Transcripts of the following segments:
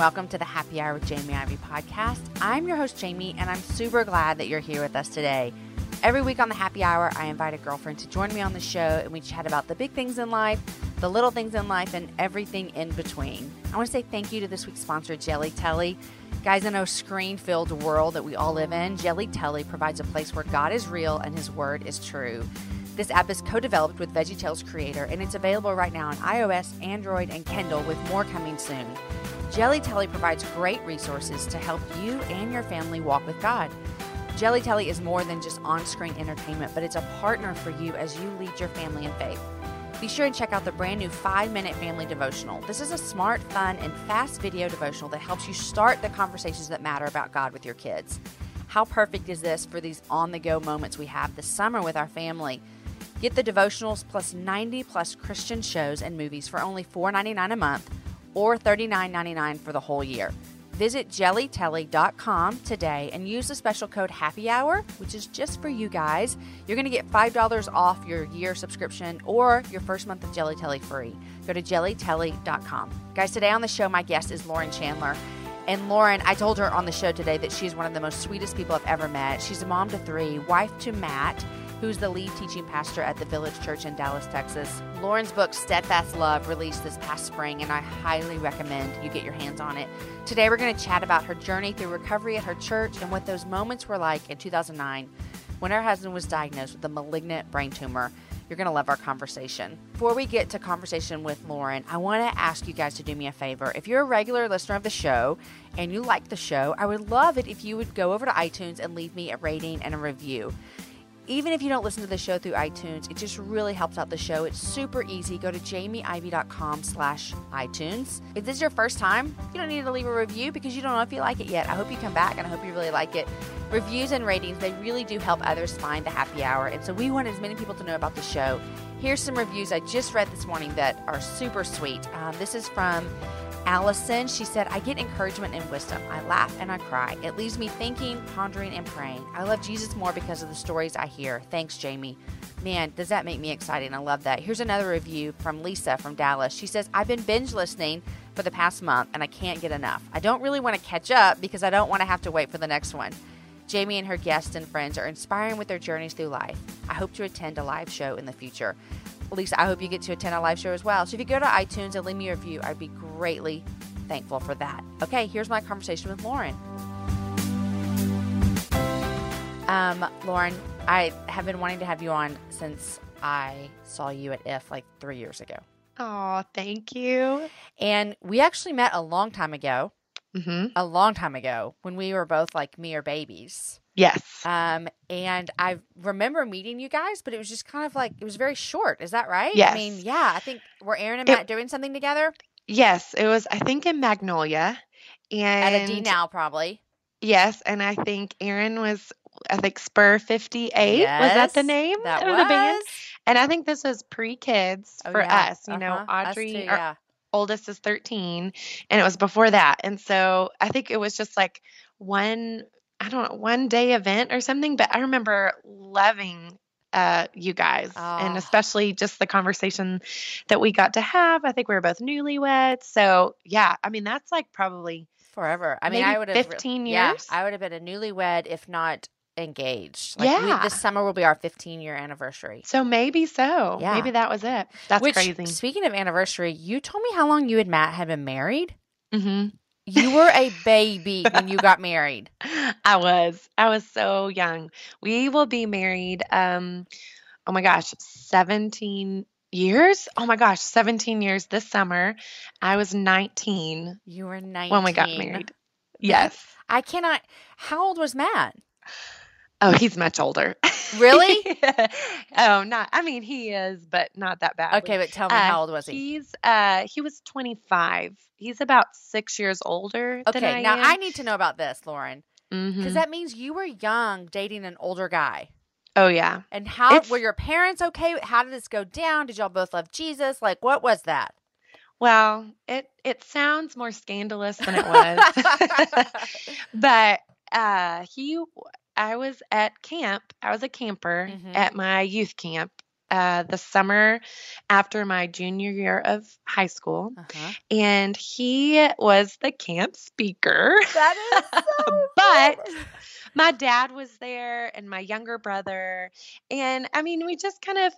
welcome to the Happy Hour with Jamie Ivey podcast. I'm your host, Jamie, and I'm super glad that you're here with us today. Every week on the Happy Hour, I invite a girlfriend to join me on the show, and we chat about the big things in life, the little things in life, and everything in between. I want to say thank you to this week's sponsor, Jelly Telly. Guys, in a screen filled world that we all live in, Jelly Telly provides a place where God is real and His Word is true. This app is co developed with VeggieTales creator, and it's available right now on iOS, Android, and Kindle, with more coming soon. Jelly Telly provides great resources to help you and your family walk with God. Jelly Telly is more than just on screen entertainment, but it's a partner for you as you lead your family in faith. Be sure and check out the brand new 5 Minute Family Devotional. This is a smart, fun, and fast video devotional that helps you start the conversations that matter about God with your kids. How perfect is this for these on the go moments we have this summer with our family? Get the devotionals plus 90 plus Christian shows and movies for only $4.99 a month or $39.99 for the whole year. Visit jellytelly.com today and use the special code Happy Hour, which is just for you guys. You're going to get $5 off your year subscription or your first month of Jelly Telly free. Go to jellytelly.com. Guys, today on the show, my guest is Lauren Chandler. And Lauren, I told her on the show today that she's one of the most sweetest people I've ever met. She's a mom to three, wife to Matt who's the lead teaching pastor at the Village Church in Dallas, Texas. Lauren's book, Steadfast Love, released this past spring, and I highly recommend you get your hands on it. Today, we're going to chat about her journey through recovery at her church and what those moments were like in 2009 when her husband was diagnosed with a malignant brain tumor. You're going to love our conversation. Before we get to conversation with Lauren, I want to ask you guys to do me a favor. If you're a regular listener of the show and you like the show, I would love it if you would go over to iTunes and leave me a rating and a review even if you don't listen to the show through iTunes, it just really helps out the show. It's super easy. Go to jamieivey.com slash iTunes. If this is your first time, you don't need to leave a review because you don't know if you like it yet. I hope you come back and I hope you really like it. Reviews and ratings, they really do help others find the happy hour. And so we want as many people to know about the show. Here's some reviews I just read this morning that are super sweet. Um, this is from Allison, she said, I get encouragement and wisdom. I laugh and I cry. It leaves me thinking, pondering, and praying. I love Jesus more because of the stories I hear. Thanks, Jamie. Man, does that make me excited? I love that. Here's another review from Lisa from Dallas. She says, I've been binge listening for the past month and I can't get enough. I don't really want to catch up because I don't want to have to wait for the next one. Jamie and her guests and friends are inspiring with their journeys through life. I hope to attend a live show in the future. Lisa, I hope you get to attend a live show as well. So if you go to iTunes and leave me a review, I'd be greatly thankful for that. Okay, here's my conversation with Lauren. Um, Lauren, I have been wanting to have you on since I saw you at IF like three years ago. Oh, thank you. And we actually met a long time ago. Mm-hmm. A long time ago when we were both like mere babies. Yes. Um, and I remember meeting you guys, but it was just kind of like it was very short. Is that right? Yes. I mean, yeah. I think were Aaron and It- Matt doing something together Yes, it was. I think in Magnolia, and at a D now, probably. Yes, and I think Aaron was. I think Spur Fifty Eight was that the name That of was the band? And I think this was pre kids Oh, for yeah. us. You know, Uh-huh. Us Audrey, too, our yeah. oldest is thirteen, and it was before that. And so I think it was just like one. I don't know, one day event or something. But I remember loving uh, you guys, and Oh. especially just the conversation that we got to have. I think we were both newlyweds, so yeah. I mean, that's like probably Forever. I mean, I would have 15 Yeah, years? I would have been a newlywed if not engaged. Like we, Yeah. this summer will be our 15 year anniversary. so maybe so. Yeah. Maybe that was it. That's Which, crazy. Speaking of anniversary, you told me how long you and Matt had been married. hmm You were a baby when you got married. I was. I was so young. We will be married. Um, oh my gosh, seventeen years. Oh my gosh, seventeen years this summer. I was nineteen You were 19 when we got married. Yes. I cannot. How old was Matt? Oh, he's much older. Really? oh, not. I mean, he is, but not that bad. Okay, but tell me Uh, how old was he? He's uh he was 25. He's about 6 years older than I Okay, now am. I need to know about this, Lauren, because that means you were young dating an older guy. Oh yeah. And how It's- were your parents okay? How did this go down? Did y'all both love Jesus? Like, what was that? Well, it it sounds more scandalous than it was. but uh he I was at camp. I was a camper Mhm. at my youth camp uh, the summer after my junior year of high school, Uh-huh. and he was the camp speaker. That is so But my dad was there and my younger brother and i mean we just kind of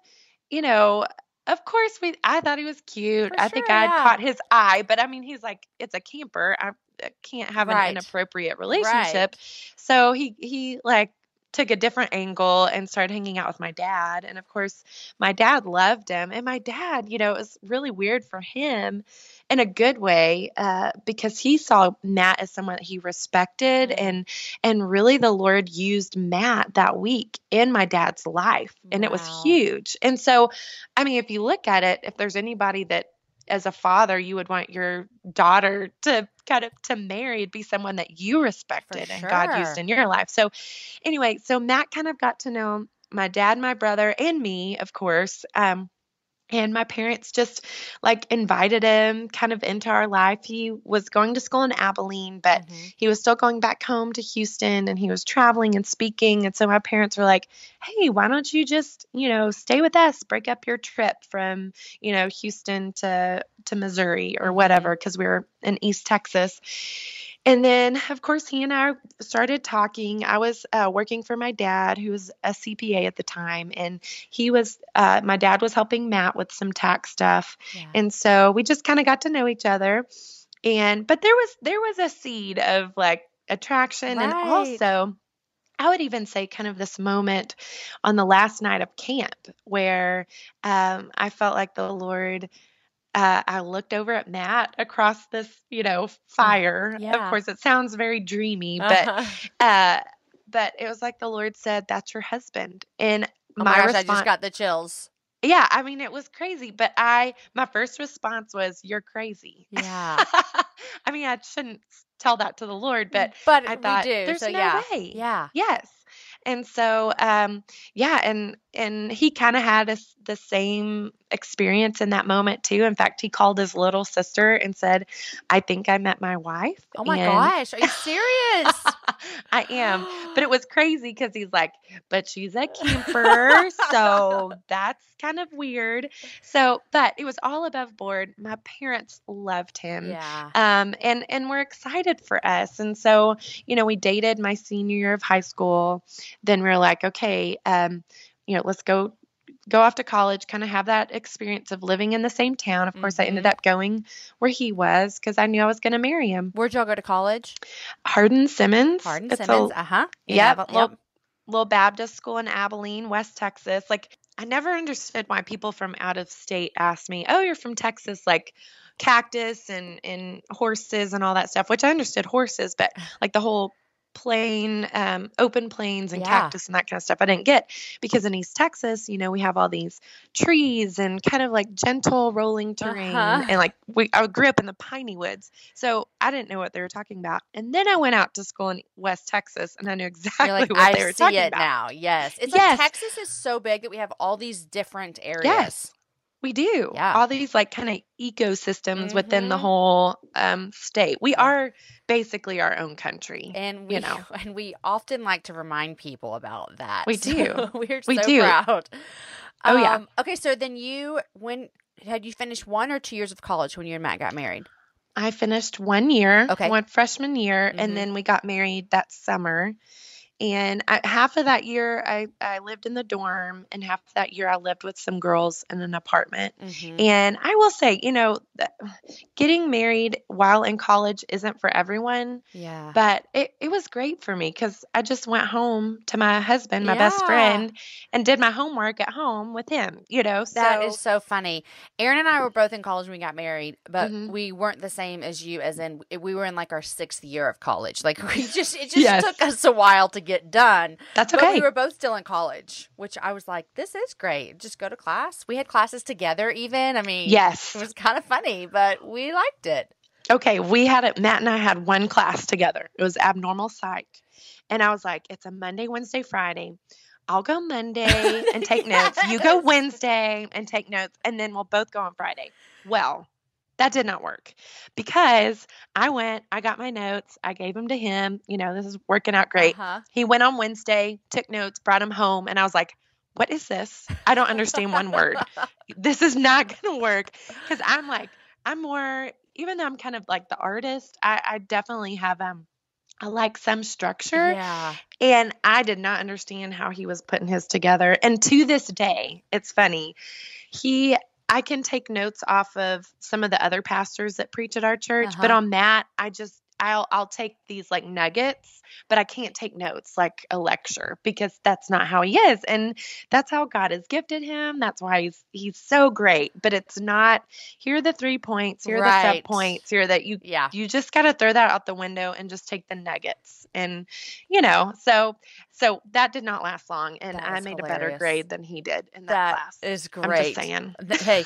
you know of course we i thought he was cute For i think i had yeah. caught his eye but i mean he's like it's a camper i, I can't have Right. an inappropriate relationship. So he he like took a different angle and started hanging out with my dad. And of course my dad loved him. And my dad you know it was really weird for him in a good way uh, because he saw matt as someone that he respected Mhm. and and really the lord used matt that week in my dad's life. And it was huge. And so i mean if you look at it if there's anybody that as a father you would want your daughter to kind of to marry be someone that you respected and god used in your life. So anyway so matt kind of got to know my dad my brother and me of course um and my parents just like invited him kind of into our life. He was going to school in Abilene, but Mhm. he was still going back home to Houston and he was traveling and speaking. And so my parents were like, hey, why don't you just, you know, stay with us, break up your trip from, you know, Houston to, to Missouri or Mhm. whatever, because we were in East Texas. And then, of course, he and I started talking. I was uh, working for my dad, who was a CPA at the time, and he was, uh, my dad was helping Matt with some tax stuff. Yeah. And so we just kind of got to know each other. And, but there was, there was a seed of like attraction and also, I would even say kind of this moment on the last night of camp where um, I felt like the Lord. Uh, I looked over at Matt across this, you know, fire. yeah. Of course, it sounds very dreamy, but Uh-huh. uh, but it was like the Lord said, "That's your husband." And Oh my, my gosh, I just got the chills. Yeah, I mean, it was crazy. But I, my first response was, "You're crazy." Yeah. I mean, I shouldn't tell that to the Lord, but but I thought, do. "There's so no yeah. way." Yeah. Yes. And so, um, yeah, and and he kind of had a the same experience in that moment too. In fact, he called his little sister and said, "I think I met my wife." Oh my and gosh, are you serious? I am. But it was crazy because he's like, but she's a camper, so that's kind of weird. So, but it was all above board. My parents loved him. yeah. Um, and and we're excited for us. And so, you know, we dated my senior year of high school. Then we are like, okay, um, you know, let's go go off to college, kind of have that experience of living in the same town. Of course, I ended Mhm. up going where he was because I knew I was going to marry him. Where'd y'all go to college? Hardin Simmons. Hardin Simmons. Uh huh. Yep, little, little Baptist school in Abilene, West Texas. Like, I never understood why people from out of state ask me, "Oh, you're from Texas," like cactus and and horses and all that stuff. Which I understood horses, but like the whole plain, um, open plains and Yeah. cactus and that kind of stuff, I didn't get because in East Texas, you know, we have all these trees and kind of like gentle rolling terrain, Uh-huh. and like we, I grew up in the piney woods, so I didn't know what they were talking about. And then I went out to school in West Texas, and I knew exactly like, what I they were see talking it about. now. Yes. It's Yes. like Texas is so big that we have all these different areas. Yes. We do. Yeah. All these like kind of ecosystems within the Mhm. whole um, state. We are basically our own country. And we You know. and we often like to remind people about that. We So do. we're We so do. proud. Oh, yeah. Um, Okay, so then you when had you finished one or two years of college when you and Matt got married? I finished one year, Okay. one freshman year, Mhm. and then we got married that summer. And I, half of that year, I, I lived in the dorm, and half of that year, I lived with some girls in an apartment. Mm-hmm. And I will say, you know, getting married while in college isn't for everyone. Yeah. But it, it was great for me because I just went home to my husband, my best friend, and did my homework at home with him, you know. That so is so funny. Aaron and I were both in college when we got married, but Mhm. we weren't the same as you. As in, we were in like our sixth year of college. Like we just, it just Yes. took us a while to get done. that's But okay. we were both still in college, which I was like, this is great. Just go to class. We had classes together, even. I mean, yes. it was kind of funny, but we liked it. Okay. We had it, Matt and I had one class together. It was abnormal psych. And I was like, it's a Monday, Wednesday, Friday. I'll go Monday and take notes. You go Wednesday and take notes, and then we'll both go on Friday. Well, that did not work because I went, I got my notes, I gave them to him. You know, this is working out great. Uh-huh. He went on Wednesday, took notes, brought them home, and I was like, what is this? I don't understand one word. This is not going to work. Because I'm like, I'm more, even though I'm kind of like the artist, I, I definitely have, um, I like some structure. Yeah. And I did not understand how he was putting his together. And to this day, it's funny. He I can take notes off of some of the other pastors that preach at our church, but Uh-huh. on that, I just I'll I'll take these like nuggets, but I can't take notes like a lecture because that's not how he is. And that's how God has gifted him. That's why he's he's so great. But it's not here are the three points, here are the Right. sub points, here that you Yeah. you just got to throw that out the window and just take the nuggets and you know so so that did not last long and i made a better grade than he did in that, That class is i'm great. just saying Hey,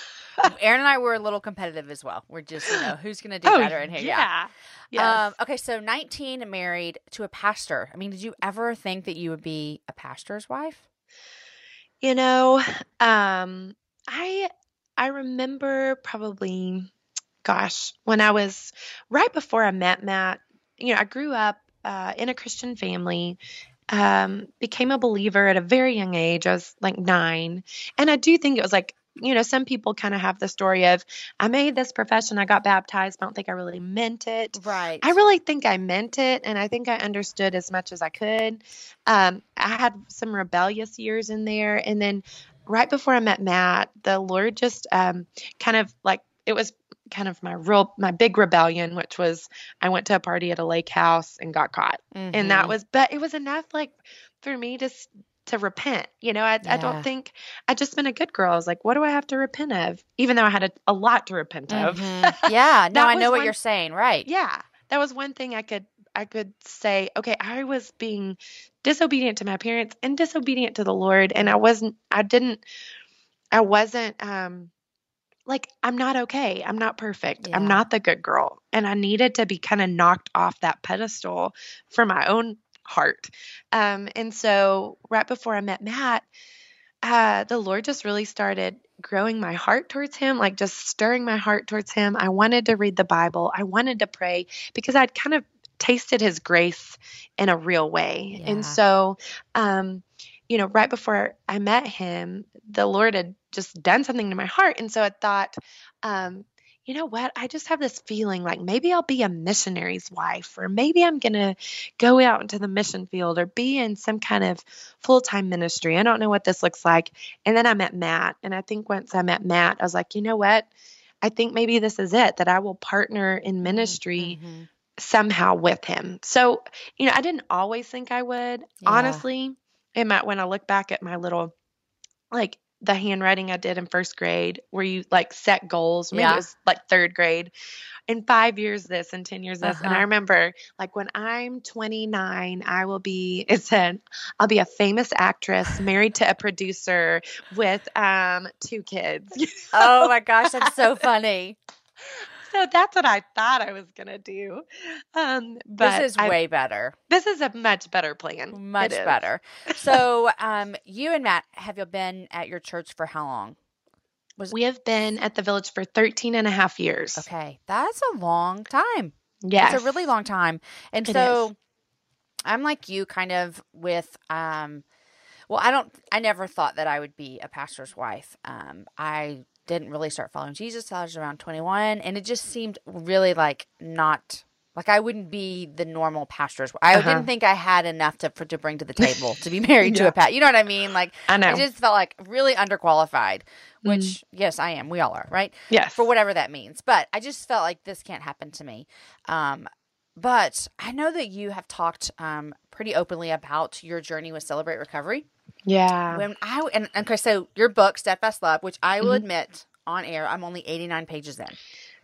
Aaron and I were a little competitive as well. We're just, you know, who's going to do oh better in here? Yeah. yeah yes. Um, okay, so 19 and married to a pastor. I mean, did you ever think that you would be a pastor's wife? you know um i i remember probably gosh when i was right before i met matt you know i grew up uh, in a christian family um became a believer at a very young age i was like nine and i do think it was like you know some people kind of have the story of i made this profession i got baptized but i don't think i really meant it Right. I really think I meant it, and I think I understood as much as I could. Um, I had some rebellious years in there, and then right before I met Matt, the Lord just um, kind of like it was kind of my real my big rebellion, which was I went to a party at a lake house and got caught, and that Mhm. was but it was enough like for me to to repent. You know, I I don't think I just been a good girl. I was like, what do I have to repent of? Even though I had a, a lot to repent of. Mhm. Yeah. No, I know what one- you're saying. Right. Yeah, that was one thing I could I could say, okay, I was being disobedient to my parents and disobedient to the Lord and I wasn't I didn't I wasn't um like I'm not okay. I'm not perfect. Yeah. I'm not the good girl. And I needed to be kind of knocked off that pedestal for my own heart. Um and so right before I met Matt, uh, the Lord just really started growing my heart towards Him, like just stirring my heart towards Him. I wanted to read the Bible, I wanted to pray because I'd kind of tasted His grace in a real way. Yeah. And so, um, you know, right before I met Him, the Lord had just done something to my heart. And so I thought, um, you know what? I just have this feeling like maybe I'll be a missionary's wife, or maybe I'm going to go out into the mission field or be in some kind of full time ministry. I don't know what this looks like. And then I met Matt. And I think once I met Matt, I was like, you know what? I think maybe this is it that I will partner in ministry Mhm. somehow with him. So, you know, I didn't always think I would. Yeah. Honestly, and my, when I look back at my little, like the handwriting I did in first grade, where you like set goals, maybe Yeah. it was like third grade, in five years this and 10 years this. And Uh-huh. I remember like when I'm 29, I will be, it said, I'll be a famous actress married to a producer with um two kids. Oh my gosh, that's so funny. So that's what I thought I was gonna do. Um, but this is I- way better. this is a much better plan. Much better. So, um, you and Matt, have you been at your church for how long? Was We have been at the village for 13 and a half years. Okay, that's a long time. Yeah, It's a really long time. And It so is. I'm like you kind of with um well, I don't I never thought that I would be a pastor's wife. Um I didn't really start following Jesus till I was around 21 and it just seemed really like not like I wouldn't be the normal pastor's. I Uh-huh. didn't think I had enough to for, to bring to the table to be married to a pat. You know what I mean? Like I know. I just felt like really underqualified, which Mhm. yes, I am. We all are, right? yes. for whatever that means. But I just felt like this can't happen to me. Um, but I know that you have talked um, pretty openly about your journey with Celebrate Recovery. Yeah. When I and okay, so your book Steadfast Love, which I will Mhm. admit on air, I'm only 89 pages in.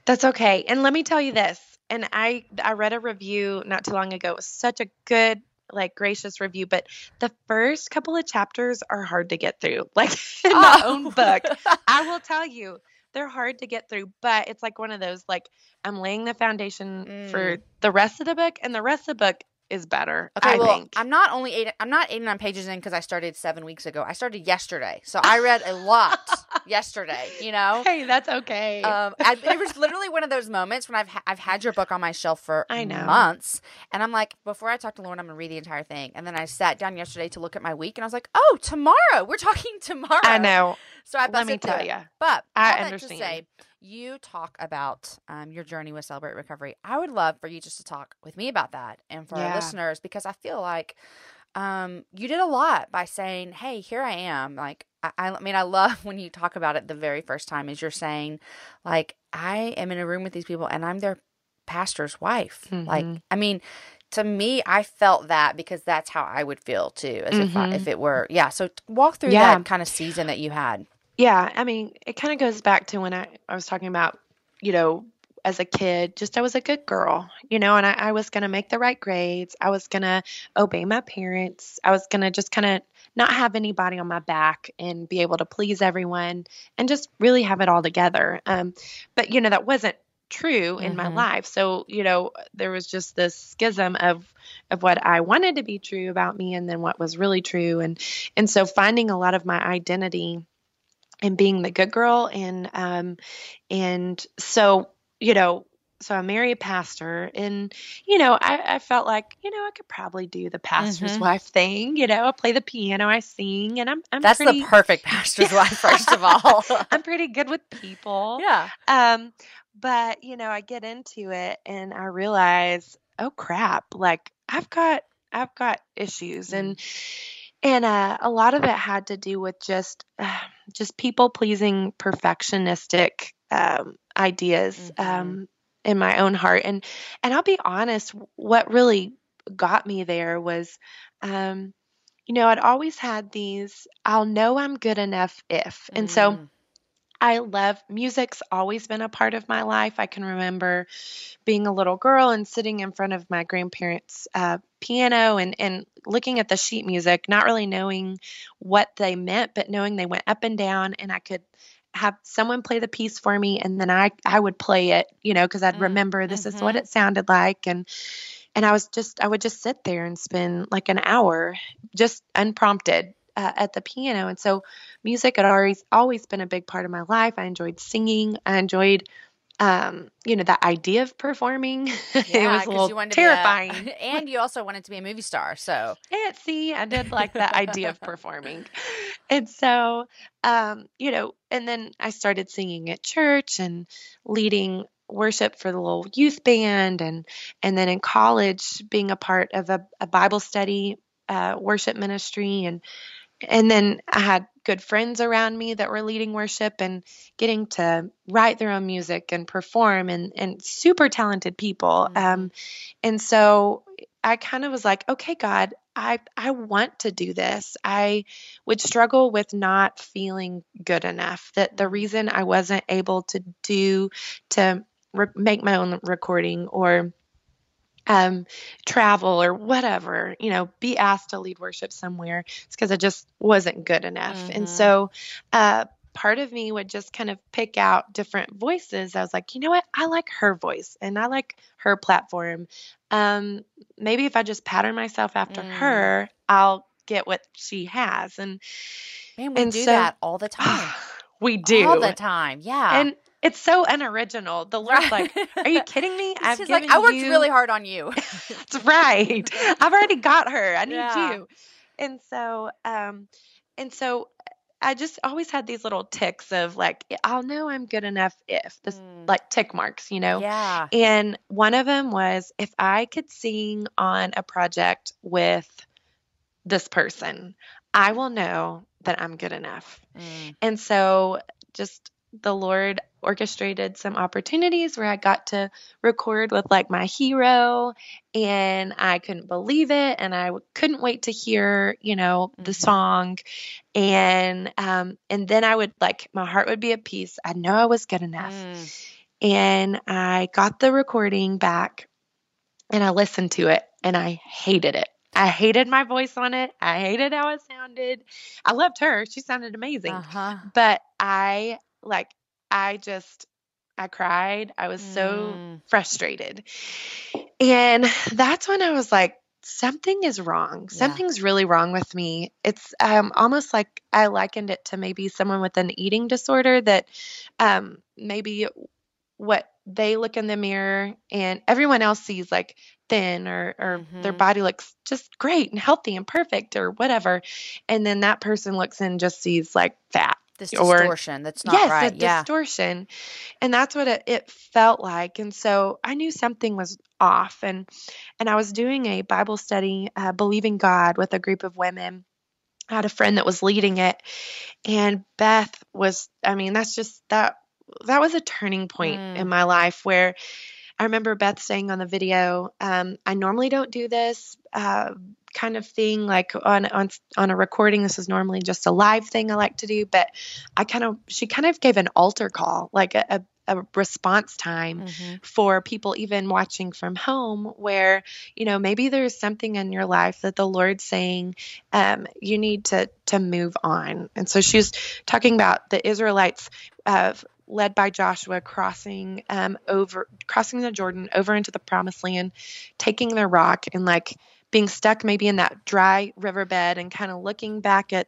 That's okay. And let me tell you this. And I I read a review not too long ago. It was such a good like gracious review, but the first couple of chapters are hard to get through. Like in my own book. I will tell you, they're hard to get through, but it's like one of those like I'm laying the foundation for Mm. the rest of the book and the rest of the book is better. Okay, I well, think. I'm not only eight. I'm not 89 pages in because I started seven weeks ago. I started yesterday, so I read a lot yesterday. You know, hey, that's okay. um, I, it was literally one of those moments when I've ha- I've had your book on my shelf for I know. months, and I'm like, before I talk to Lauren, I'm gonna read the entire thing, and then I sat down yesterday to look at my week, and I was like, oh, tomorrow we're talking tomorrow. I know. So I Let me tell it. you. But I understand. To say, you talk about um, your journey with Celebrate Recovery. I would love for you just to talk with me about that and for our listeners because I feel like um, you did a lot by saying, "Hey, here I am." Like, I, I mean, I love when you talk about it the very first time, is you're saying, like, I am in a room with these people and I'm their pastor's wife. Like, Mhm. I mean. To me, I felt that because that's how I would feel too, as if I, if it were yeah. So walk through Yeah. that kind of season that you had. Yeah, I mean, it kind of goes back to when I, I was talking about, you know, as a kid, just I was a good girl, you know, and I, I was going to make the right grades. I was going to obey my parents. I was going to just kind of not have anybody on my back and be able to please everyone and just really have it all together. Um, but, you know, that wasn't true in my Mhm. life. So, you know, there was just this schism of of what I wanted to be true about me and then what was really true and and so finding a lot of my identity and being the good girl and um and so you know so I married a pastor and you know I, I felt like you know I could probably do the pastor's Mhm. wife thing you know I play the piano I sing and I'm I'm That's pretty the perfect pastor's wife, first of all. I'm pretty good with people yeah. um but you know I get into it and I realize oh crap like I've got I've got issues and and uh, a lot of it had to do with just uh, just people pleasing perfectionistic um, ideas Mhm. um, in my own heart and and I'll be honest what really got me there was um, you know I'd always had these I'll know I'm good enough if and so Mm. I love music's always been a part of my life. I can remember being a little girl and sitting in front of my grandparents' uh, piano and, and looking at the sheet music, not really knowing what they meant, but knowing they went up and down, and I could have someone play the piece for me, and then I I would play it, you know, because I'd Mm, remember this is what mhm. it sounded like, and and I was just I would just sit there and spend like an hour just unprompted uh, at the piano, and so music had always always been a big part of my life. I enjoyed singing. I enjoyed, um, you know, the idea of performing. it Yeah, was a little you wanted to be a- terrifying. and you also wanted to be a movie star. So Yeah, see, I did like the idea of performing. And so, um, you know, and then I started singing at church and leading worship for the little youth band and and then in college being a part of a, a Bible study uh, worship ministry and and then I had good friends around me that were leading worship and getting to write their own music and perform and and super talented people. Mhm. Um, and so I kind of was like, okay, God, I I want to do this. I would struggle with not feeling good enough. That the reason I wasn't able to do to re- make my own recording or um, travel or whatever, you know, be asked to lead worship somewhere. It's because I just wasn't good enough. And Mhm. so, uh, part of me would just kind of pick out different voices. I was like, you know what? I like her voice and I like her platform. Um, maybe if I just pattern myself after Mm. her, I'll get what she has. And man, we And do so- that all the time. we do. All the time. Yeah. And it's so unoriginal. The Lord's like, are you kidding me? I've She's like, I worked you really hard on you. That's right. I've already got her. I need Yeah. you. And so, um, and so I just always had these little ticks of like, I'll know I'm good enough if this, Mm. like tick marks, you know? Yeah. And one of them was if I could sing on a project with this person, I will know that I'm good enough. Mm. And so just the Lord orchestrated some opportunities where I got to record with like my hero and I couldn't believe it and I couldn't wait to hear, you know, the Mhm. song and um and then I would like my heart would be at peace. I know I was good enough. Mm. And I got the recording back and I listened to it and I hated it. I hated my voice on it. I hated how it sounded. I loved her. She sounded amazing Uh-huh. but I like I just I cried. I was so Mm. frustrated. And that's when I was like, something is wrong. Yeah. Something's really wrong with me. It's um, almost like I likened it to maybe someone with an eating disorder that um, maybe what they look in the mirror and everyone else sees like thin or, or their Mhm. body looks just great and healthy and perfect or whatever. And then that person looks and just sees like fat This or distortion that's not yes, right. Yeah. distortion. And that's what it, it felt like. And so I knew something was off. And and I was doing a Bible study, uh, believing God, with a group of women. I had a friend that was leading it, and Beth was. I mean, that's just that. That was a turning point Mm. in my life where I remember Beth saying on the video, um, "I normally don't do this." Uh, kind of thing like on on on a recording this is normally just a live thing I like to do but I kind of she kind of gave an altar call like a, a, a response time Mhm. for people even watching from home where you know maybe there's something in your life that the lord's saying um, you need to to move on and so she's talking about the israelites uh, led by joshua crossing um, over crossing the jordan over into the promised land taking their rock and like being stuck maybe in that dry riverbed and kind of looking back at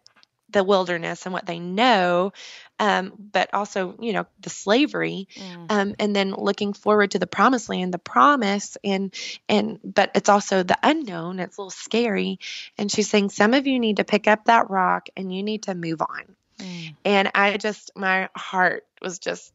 the wilderness and what they know um, but also you know the slavery Mm. um, and then looking forward to the promised land the promise and and but it's also the unknown it's a little scary and she's saying some of you need to pick up that rock and you need to move on Mm. and i just my heart was just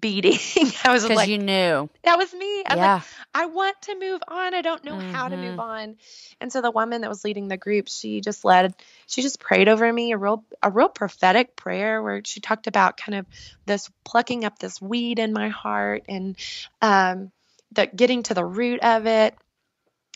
beating i was like you knew. that was me I was like, Yeah. I want to move on. I don't know how to move Mhm. on. And so the woman that was leading the group, she just led, she just prayed over me a real, a real prophetic prayer where she talked about kind of this plucking up this weed in my heart and um, the getting to the root of it.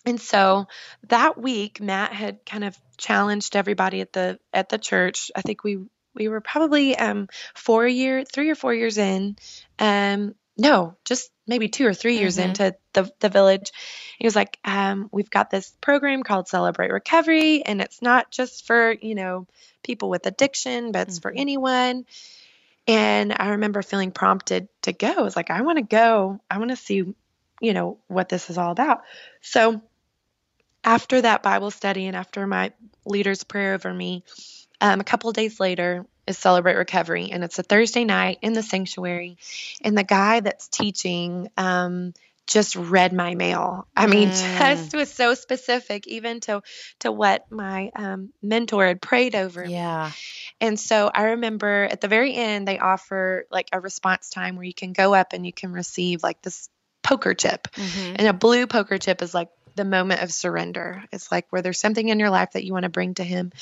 And so that week, Matt had kind of challenged everybody at the at the church. I think we we were probably um, four year, three or four years in. Um, no, just maybe two or 3 years Mhm. into the the village. He was like, um, "We've got this program called Celebrate Recovery, and it's not just for you know people with addiction, but it's for Mhm. anyone." And I remember feeling prompted to go. I was like, "I want to go. I want to see, you know, what this is all about." So after that Bible study and after my leader's prayer over me, um, a couple of days later is Celebrate Recovery, and it's a Thursday night in the sanctuary. And the guy that's teaching um, just read my mail. I mean, Mm. just was so specific, even to to what my um, mentor had prayed over me. Yeah. And so I remember at the very end, they offer like a response time where you can go up and you can receive like this poker chip. Mhm. And a blue poker chip is like the moment of surrender. It's like where there's something in your life that you want to bring to Him.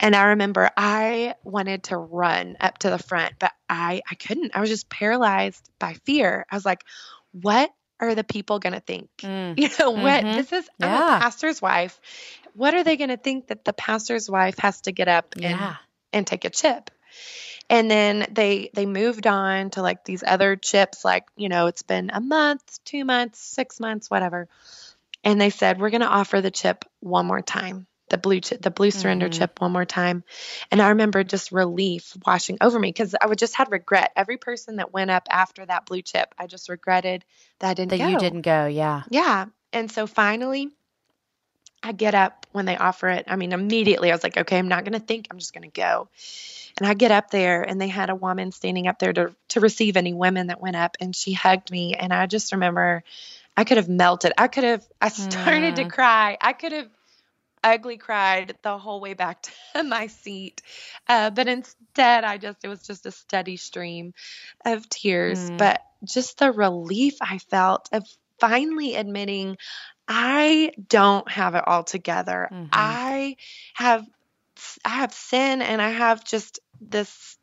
And I remember I wanted to run up to the front, but I I couldn't. I was just paralyzed by fear. I was like, what are the people going to think? Mm. You know what? Mhm. This is I'm a pastor's wife. What are they going to think that the pastor's wife has to get up and Yeah. and take a chip. And then they they moved on to like these other chips like, you know, it's been a month, 2 months, 6 months, whatever. And they said, "We're going to offer the chip one more time." The blue chip, the blue surrender Mhm. chip one more time. And I remember just relief washing over me cuz I would just had regret. Every person that went up after that blue chip, I just regretted that I didn't That go. you didn't go. Yeah. Yeah. And so finally, I get up when they offer it. I mean, immediately I was like, okay, I'm not going to think. I'm just going to go. And I get up there, and they had a woman standing up there to, to receive any women that went up, and she hugged me. And I just remember I could have melted. I could have, I started to Mm. cry. I could have ugly cried the whole way back to my seat. Uh, but instead, I just, it was just a steady stream of tears. Mm. But just the relief I felt of finally admitting I don't have it all together. Mhm. I have I have sin and I have just this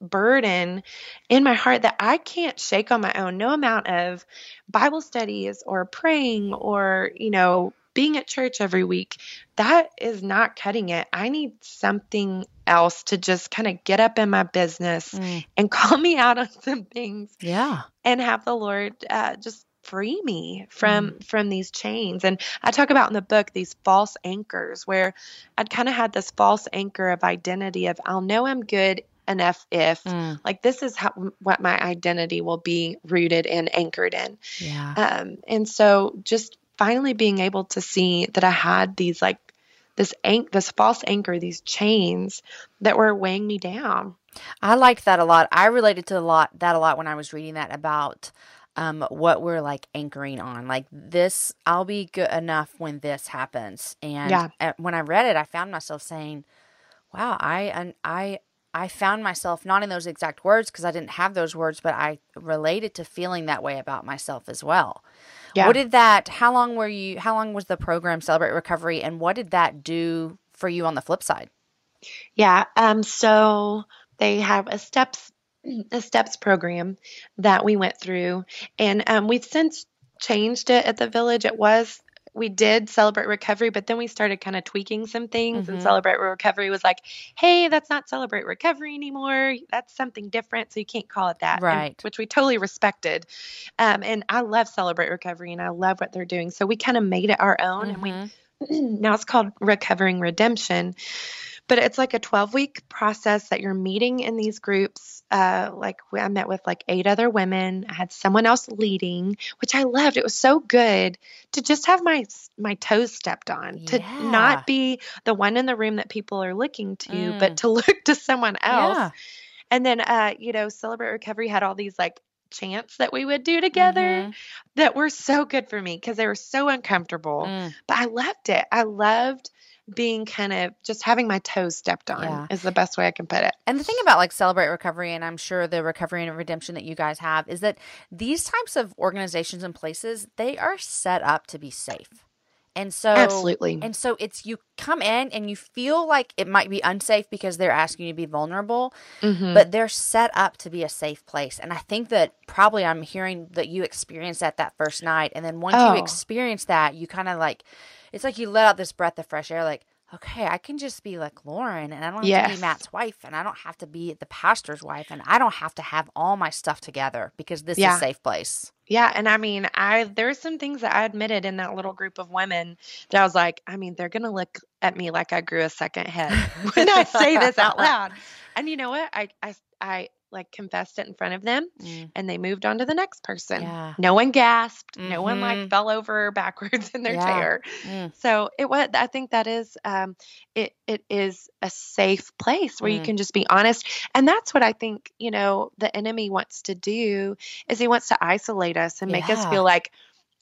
burden in my heart that I can't shake on my own. No amount of Bible studies or praying or, you know, being at church every week, that is not cutting it. I need something else to just kind of get up in my business Mm. and call me out on some things Yeah. and have the Lord uh, just free me from from these chains. And I talk about in the book these false anchors where I'd kind of had this false anchor of identity of I'll know I'm good enough if Mm. like this is how what my identity will be rooted and anchored in. Yeah. Um, and so just finally being able to see that I had these like this anch- this false anchor, these chains that were weighing me down. I liked that a lot. I related to a lot that a lot when I was reading that about um, what we're like anchoring on. Like this, I'll be good enough when this happens. And Yeah. when I read it, I found myself saying, "Wow, I and I." I found myself not in those exact words because I didn't have those words, but I related to feeling that way about myself as well. Yeah. What did that, how long were you, how long was the program Celebrate Recovery and what did that do for you on the flip side? Yeah. Um, so they have a steps a steps program that we went through, and um, we've since changed it at the village. It was we did celebrate recovery, but then we started kind of tweaking some things, and Mhm. celebrate recovery was like, "Hey, that's not celebrate recovery anymore. That's something different, so you can't call it that." and- Right. which we totally respected. Um, and I love celebrate recovery, and I love what they're doing. So we kind of made it our own, and we Mhm. now it's called recovering redemption but it's like a 12 week process that you're meeting in these groups uh, like we- i met with like eight other women i had someone else leading which i loved it was so good to just have my my toes stepped on to Yeah. not be the one in the room that people are looking to Mm. but to look to someone else Yeah. and then uh you know celebrate recovery had all these like chants that we would do together Mhm. that were so good for me because they were so uncomfortable Mm. but I loved it. I loved being kind of just having my toes stepped on Yeah. is the best way I can put it. And the thing about like Celebrate Recovery, and I'm sure the recovery and redemption that you guys have, is that these types of organizations and places, they are set up to be safe. And so, Absolutely. And so it's you come in and you feel like it might be unsafe because they're asking you to be vulnerable, Mhm. but they're set up to be a safe place. And I think that probably I'm hearing that you experienced that that first night. And then once Oh. you experience that, you kind of like, it's like you let out this breath of fresh air, like, okay, I can just be like Lauren and I don't have to be Matt's wife and I don't have to be the pastor's wife and I don't have to have all my stuff together because this is a safe place. yeah, and I mean, I there's some things that I admitted in that little group of women that I was like, I mean, they're gonna look at me like I grew a second head when I say this out loud. And you know what? I I I like confessed it in front of them, Mm, and they moved on to the next person. yeah. No one gasped. No one like fell over backwards in their Yeah. chair. Mm, So it was. I think that is. Um, it it is a safe place where you Mm. can just be honest, and that's what I think. You know, the enemy wants to do is he wants to isolate us and make us feel like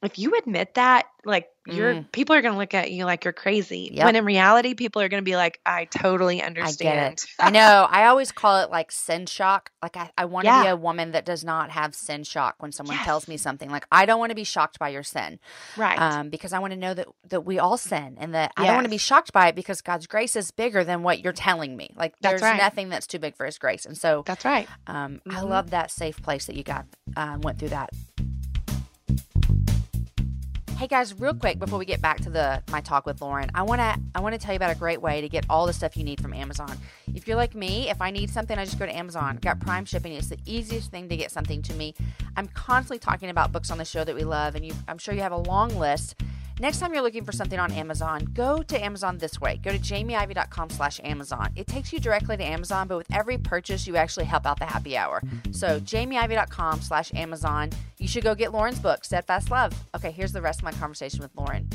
if you admit that, like you're Mm. people are going to look at you like you're crazy. Yep. When in reality, people are going to be like, I totally I understand. get it. I know. I always call it like sin shock. Like I, I want to be a woman that does not have sin shock when someone Yes. tells me something. Like I don't want to be shocked by your sin. right. um, because I want to know that that we all sin, and that I don't want to be shocked by it because God's grace is bigger than what you're telling me. Like That's there's right. nothing that's too big for His grace, and so that's right. um, I Mhm. love that safe place that you got uh, went through that. Hey guys, real quick before we get back to the my talk with Lauren, I wanna I wanna tell you about a great way to get all the stuff you need from Amazon. If you're like me, if I need something, I just go to Amazon. Got Prime shipping. It's the easiest thing to get something to me. I'm constantly talking about books on the show that we love, and you, I'm sure you have a long list. Next time you're looking for something on Amazon, go to Amazon this way. Go to jamieivey.com slash Amazon. It takes you directly to Amazon, but with every purchase, you actually help out the happy hour. So jamieivey.com slash Amazon. You should go get Lauren's book, Steadfast Love. Okay, here's the rest of my conversation with Lauren.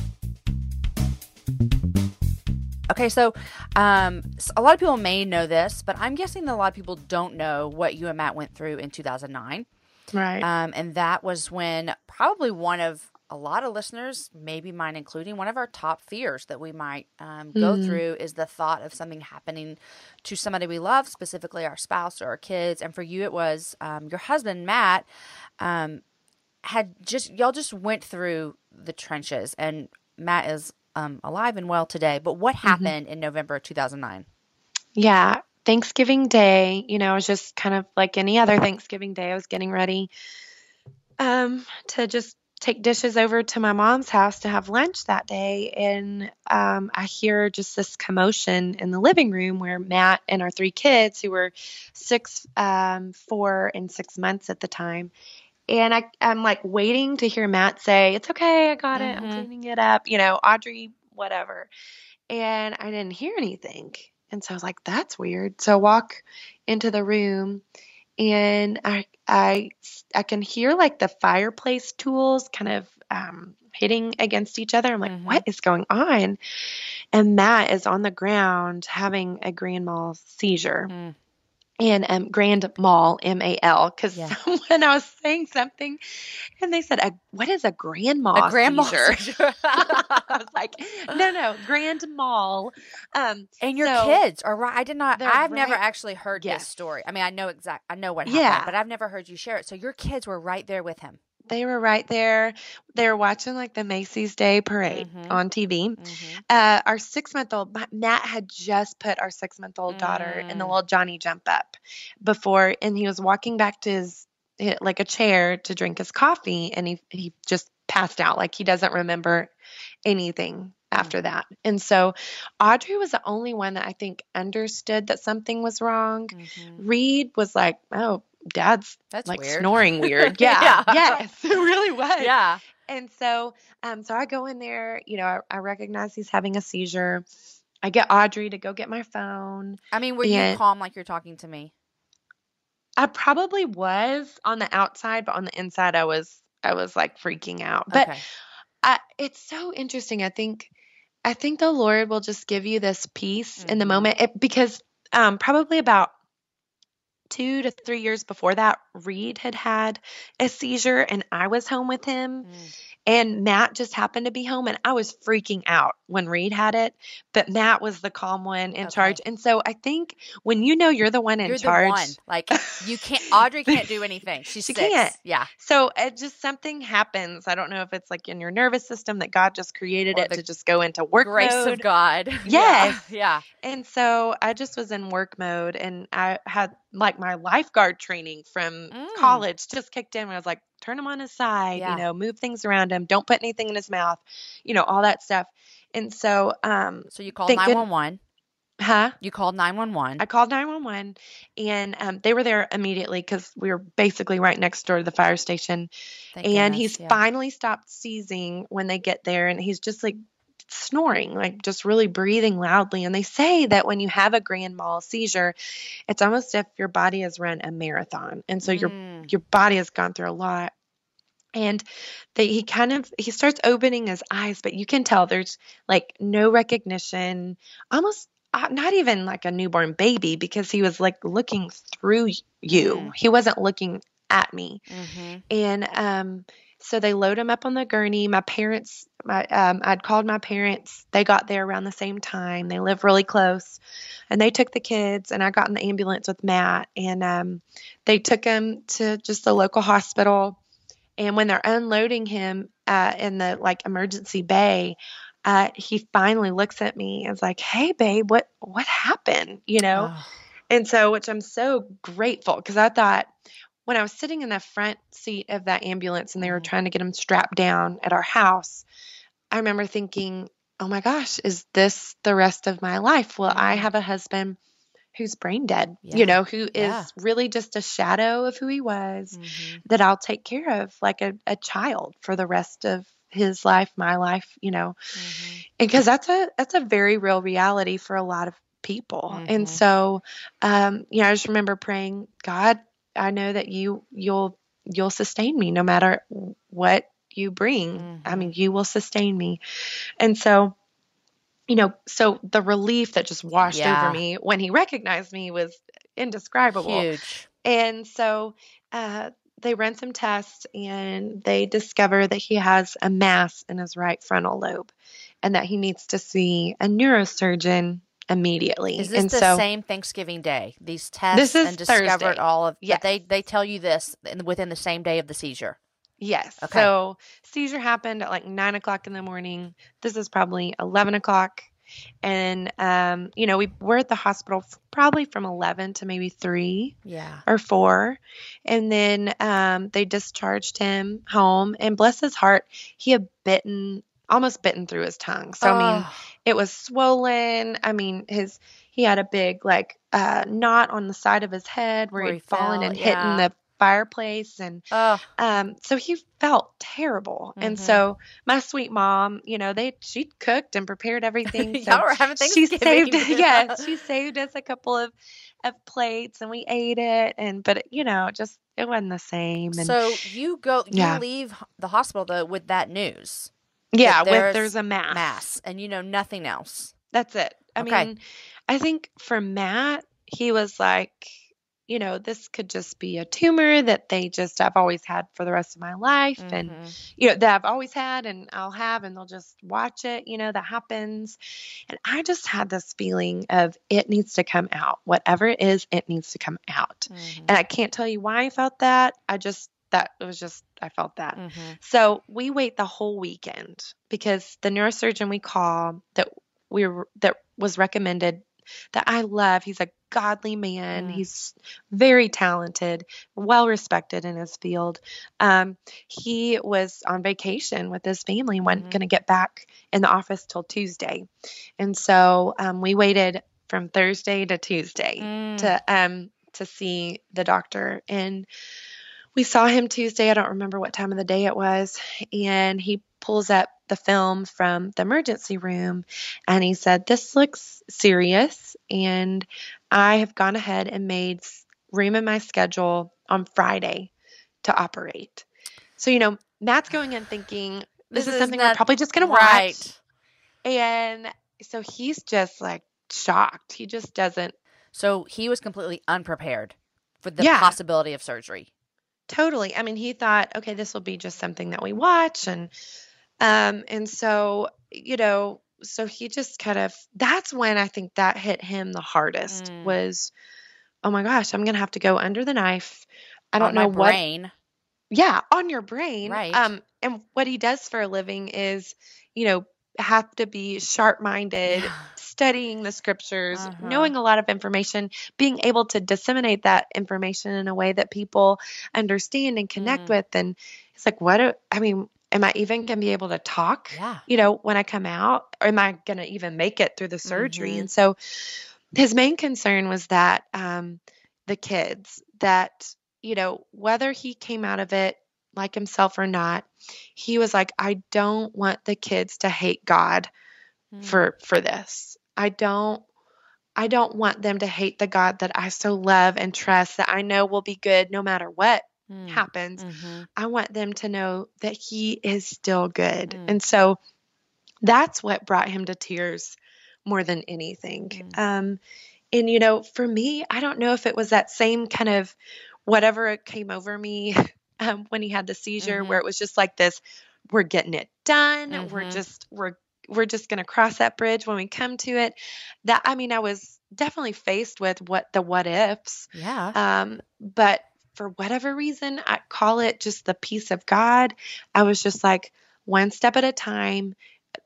Okay, so um, a lot of people may know this, but I'm guessing that a lot of people don't know what you and Matt went through in 2009. Right. Um, and that was when probably one of a lot of listeners, maybe mine including, one of our top fears that we might um, go Mhm. through is the thought of something happening to somebody we love, specifically our spouse or our kids. And for you, it was um, your husband, Matt, um, had just, y'all just went through the trenches. And Matt is um, alive and well today. But what happened in November of 2009? Yeah, Thanksgiving Day, you know, it was just kind of like any other Thanksgiving Day. I was getting ready um, to just take dishes over to my mom's house to have lunch that day. And um, I hear just this commotion in the living room where Matt and our three kids, who were six, um, four, and six months at the time, and I, I'm like waiting to hear Matt say, It's okay, I got it, I'm Mhm. cleaning it up, you know, Audrey, whatever. And I didn't hear anything. And so I was like, that's weird. So I walk into the room and I I I can hear like the fireplace tools kind of um hitting against each other. I'm like, Mhm. what is going on? And Matt is on the ground having a grand mal seizure. Mm. And um, grand mal, M A L, because Yeah. someone I was saying something, and they said, a, "What is a grand mal a grandma seizure?" seizure. I was like, "No, no, grand mal." Um, and your So- kids are right. I did not. I've never actually heard Yes. this story. I mean, I know exact. I know what happened, Yeah. but I've never heard you share it. So your kids were right there with him. They were right there. They were watching like the Macy's Day Parade Mhm. on TV. Mm-hmm. Uh, our six month old Matt had just put our six month old daughter in the Mm. little Johnny jump up before, and he was walking back to his like a chair to drink his coffee, and he he just passed out. Like he doesn't remember anything after that. And so Audrey was the only one that I think understood that something was wrong. Mm-hmm. Reed was like, "Oh, Dad's That's like weird. snoring weird." Yeah, Yeah. yes, it really was. Yeah. And so, um, so I go in there, you know, I, I recognize he's having a seizure. I get Audrey to go get my phone. I mean, were you calm like you're talking to me? I probably was on the outside, but on the inside, I was, I was like freaking out. But okay. I, it's so interesting. I think, I think the Lord will just give you this peace in the Mhm. moment it, because, um, probably about two to three years before that, Reed had had a seizure, and I was home with him. Mm. And Matt just happened to be home, and I was freaking out when Reed had it. But Matt was the calm one in Okay. charge. And so I think when you know you're the one in You're charge, one. Like you can't. Audrey can't do anything. She's She six. can't. Yeah. so it just something happens. I don't know if it's like in your nervous system that God just created Or it to just go into work Grace mode. of God. Yes. Yeah. yeah. And so I just was in work mode, and I had like my lifeguard training from Mm. college just kicked in. I was like, turn him on his side, Yeah. you know, move things around him, don't put anything in his mouth, you know, all that stuff. And so, um, So you called nine one one. huh? You called nine one one. I called 911 and um, they were there immediately because we were basically right next door to the fire station. and he's finally stopped seizing when they get there and he's just like snoring, like just really breathing loudly. And they say that when you have a grand mal seizure, it's almost if your body has run a marathon. And so your Mm. your body has gone through a lot. And they, he kind of he starts opening his eyes, but you can tell there's like no recognition, almost uh, not even like a newborn baby because he was like looking through you. Mm. He wasn't looking at me. Mhm. And um, so they load him up on the gurney. My parents, my, um, I'd called my parents. They got there around the same time. They live really close, and they took the kids. And I got in the ambulance with Matt, and um, they took him to just the local hospital. And when they're unloading him uh, in the like emergency bay, uh, he finally looks at me and is like, "Hey, babe, what what happened?" You know. Oh. And so, which I'm so grateful because I thought when I was sitting in the front seat of that ambulance and they were Mhm. trying to get him strapped down at our house, I remember thinking, oh my gosh, is this the rest of my life? Will I have a husband who's brain dead, Yeah. you know, who is Yeah. really just a shadow of who he was Mhm. that I'll take care of like a, a child for the rest of his life, my life, you know? Mhm. because that's a that's a very real reality for a lot of people Mhm. and so um you know i just remember praying god i know that you you'll you'll sustain me no matter what you bring i Mhm. mean you will sustain me and so you know so the relief that just washed Yeah. over me when he recognized me was indescribable Huge. and so uh, they run some tests and they discover that he has a mass in his right frontal lobe and that he needs to see a neurosurgeon immediately. Is this and the so same Thanksgiving Day? These tests is and discovered Thursday. all of. But they they tell you this within the same day of the seizure. yes. Okay. So seizure happened at like nine o'clock in the morning. This is probably 11 o'clock. And, um, you know, we were at the hospital f- probably from 11 to maybe 3. Yeah. or four. And then um, they discharged him home. And bless his heart, he had bitten, almost bitten through his tongue. So, I mean, Oh, it was swollen. I mean, his, he had a big, like, uh, knot on the side of his head where, Where he'd he fallen fell, and yeah. hitting the fireplace. And oh, um, so he felt terrible. And Mhm. so my sweet mom, you know, they, she cooked and prepared everything. So y'all were having she saved yeah she saved us a couple of of plates and we ate it and but you know just it wasn't the same and So you go, you Yeah. leave the hospital though with that news. Yeah, there's with there's a mass. mass, and you know nothing else. That's it. I Okay. mean, I think for Matt, he was like, you know, this could just be a tumor that they just I've always had for the rest of my life and Mhm. you know, that I've always had and I'll have and they'll just watch it, you know, that happens. And I just had this feeling of it needs to come out. Whatever it is, it needs to come out. Mhm. And I can't tell you why I felt that. I just that it was just I felt that. Mhm. So we wait the whole weekend because the neurosurgeon we call that we were that was recommended that I love. He's a godly man. Mm. He's very talented, well respected in his field. Um, he was on vacation with his family wasn't Mhm. going to get back in the office till Tuesday, and so um, we waited from Thursday to Tuesday Mm. to um to see the doctor and we saw him Tuesday. I don't remember what time of the day it was. And he pulls up the film from the emergency room and he said, This looks serious. And I have gone ahead and made room in my schedule on Friday to operate. So, you know, Matt's going in thinking, This, This is something we're probably just going to watch. right. And so he's just like shocked. He just doesn't So he was completely unprepared for the Yeah. possibility of surgery. Totally. I mean, he thought, okay, this will be just something that we watch and um and so, you know, so he just kind of that's when I think that hit him the hardest Mm. was oh my gosh, I'm going to have to go under the knife. I don't on know what brain. yeah, on your brain. Right. Um and what he does for a living is, you know, have to be sharp-minded, Yeah. studying the scriptures, Uh-huh. knowing a lot of information, being able to disseminate that information in a way that people understand and connect Mm. with. And it's like, what? do- I mean, am I even going to be able to talk? Yeah. You know, when I come out, or am I going to even make it through the surgery? Mhm. And so his main concern was that um, the kids, that, you know, whether he came out of it like himself or not, he was like, I don't want the kids to hate God Mm. for for this. I don't I don't want them to hate the God that I so love and trust that I know will be good no matter what Mm. happens. Mhm. I want them to know that he is still good. Mm. And so that's what brought him to tears more than anything. Mm. Um and you know, for me, I don't know if it was that same kind of whatever came over me um, when he had the seizure Mhm. where it was just like this we're getting it done. We're Mhm. just we're we're just going to cross that bridge when we come to it. That I mean, I was definitely faced with what the what ifs. Yeah. Um, but for whatever reason, I call it just the peace of God. I was just like one step at a time.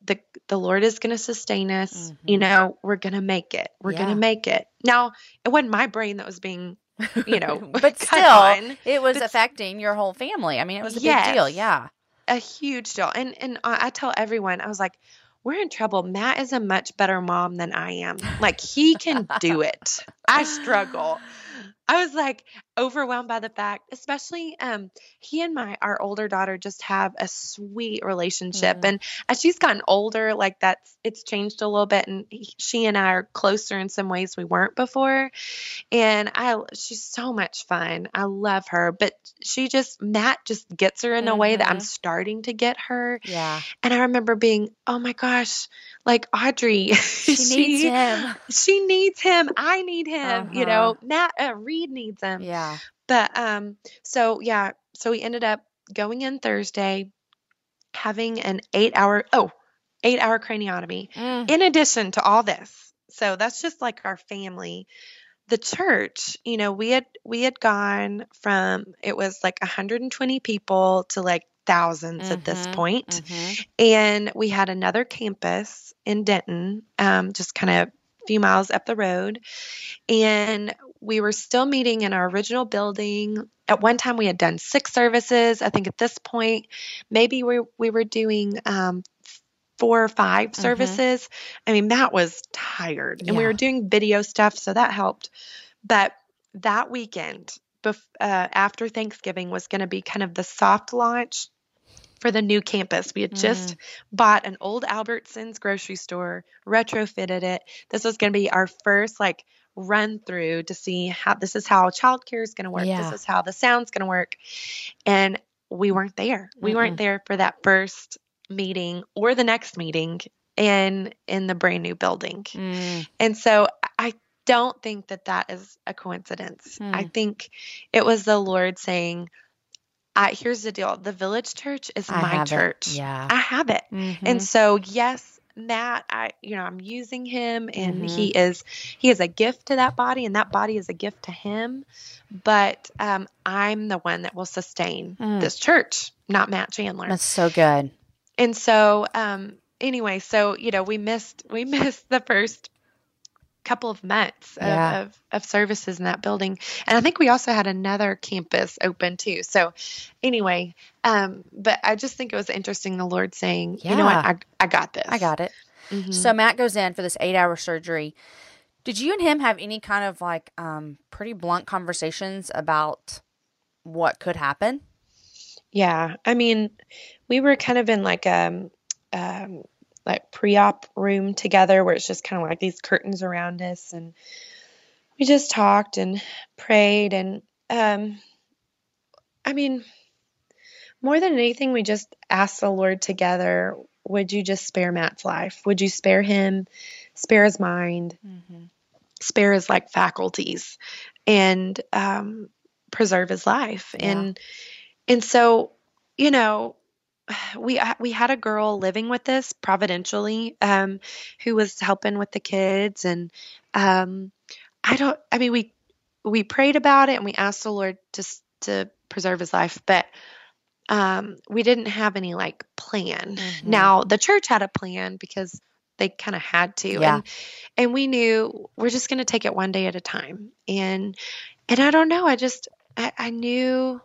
The the Lord is going to sustain us. You Mhm. know, we're going to make it. We're going to make it. Now, it wasn't my brain that was being, you know, but still, on. it was But- affecting your whole family. I mean, it was a big deal. Yeah. a huge deal. And and I I tell everyone, I was like, we're in trouble. Matt is a much better mom than I am. Like he can do it. I struggle. I was like overwhelmed by the fact, especially um he and my our older daughter just have a sweet relationship Mhm. and as she's gotten older like that's it's changed a little bit and he, she and I are closer in some ways we weren't before and I she's so much fun. I love her, but she just Matt just gets her in a way that I'm Mhm. starting to get her Yeah. and I remember being, oh my gosh, like Audrey, She needs him. She needs him. I need him. You Uh-huh. know, Matt uh, Reed needs him. Yeah. But um, so yeah, so we ended up going in Thursday, having an eight-hour oh, eight-hour craniotomy. Mm. In addition to all this, so that's just like our family. The church, you know, we had we had gone from it was like 120 people to like 1000s at this Mhm. point. Mhm. And we had another campus in Denton, um, just kind of a few miles up the road. And we were still meeting in our original building. At one time, we had done six services. I think at this point, maybe we, we were doing um, four or 5 Mhm. services. I mean, Matt was tired and we were doing video stuff, so that helped. But that weekend, bef- uh, after Thanksgiving, was going to be kind of the soft launch for the new campus. We had just bought an old Albertsons grocery store, retrofitted it. This was going to be our first like run through to see how this is how childcare is going to work. Yeah. This is how the sound's going to work. And we weren't there. We Mm-mm. weren't there for that first meeting or the next meeting in in the brand new building. Mm. And so I don't think that that is a coincidence. Hmm. I think it was the Lord saying, I, here's the deal. The village church is I my have it. church. Yeah. I have it. Mhm. And so, yes, Matt, I, you know, I'm using him and Mhm. he is, he is a gift to that body and that body is a gift to him. But um, I'm the one that will sustain Mm. this church, not Matt Chandler. That's so good. And so, um, anyway, so you know, we missed we missed the first couple of months of, Yeah. of, of services in that building, and I think we also had another campus open too. So, anyway, um, but I just think it was interesting. The Lord saying, "You know what? I I got this. I got it. Mhm. So Matt goes in for this eight hour surgery. Did you and him have any kind of like um pretty blunt conversations about what could happen? Yeah, I mean, we were kind of in like um um like pre-op room together where it's just kind of like these curtains around us and we just talked and prayed and um I mean more than anything we just asked the Lord together, would you just spare Matt's life? Would you spare him, spare his mind, Mm-hmm. spare his like faculties and um preserve his life Yeah. and and so you know we we had a girl living with us providentially um who was helping with the kids and um i don't i mean we we prayed about it and we asked the lord to to preserve his life but um we didn't have any like plan Mhm. now the church had a plan because they kind of had to Yeah. and and we knew we're just going to take it one day at a time and and i don't know i just i, I knew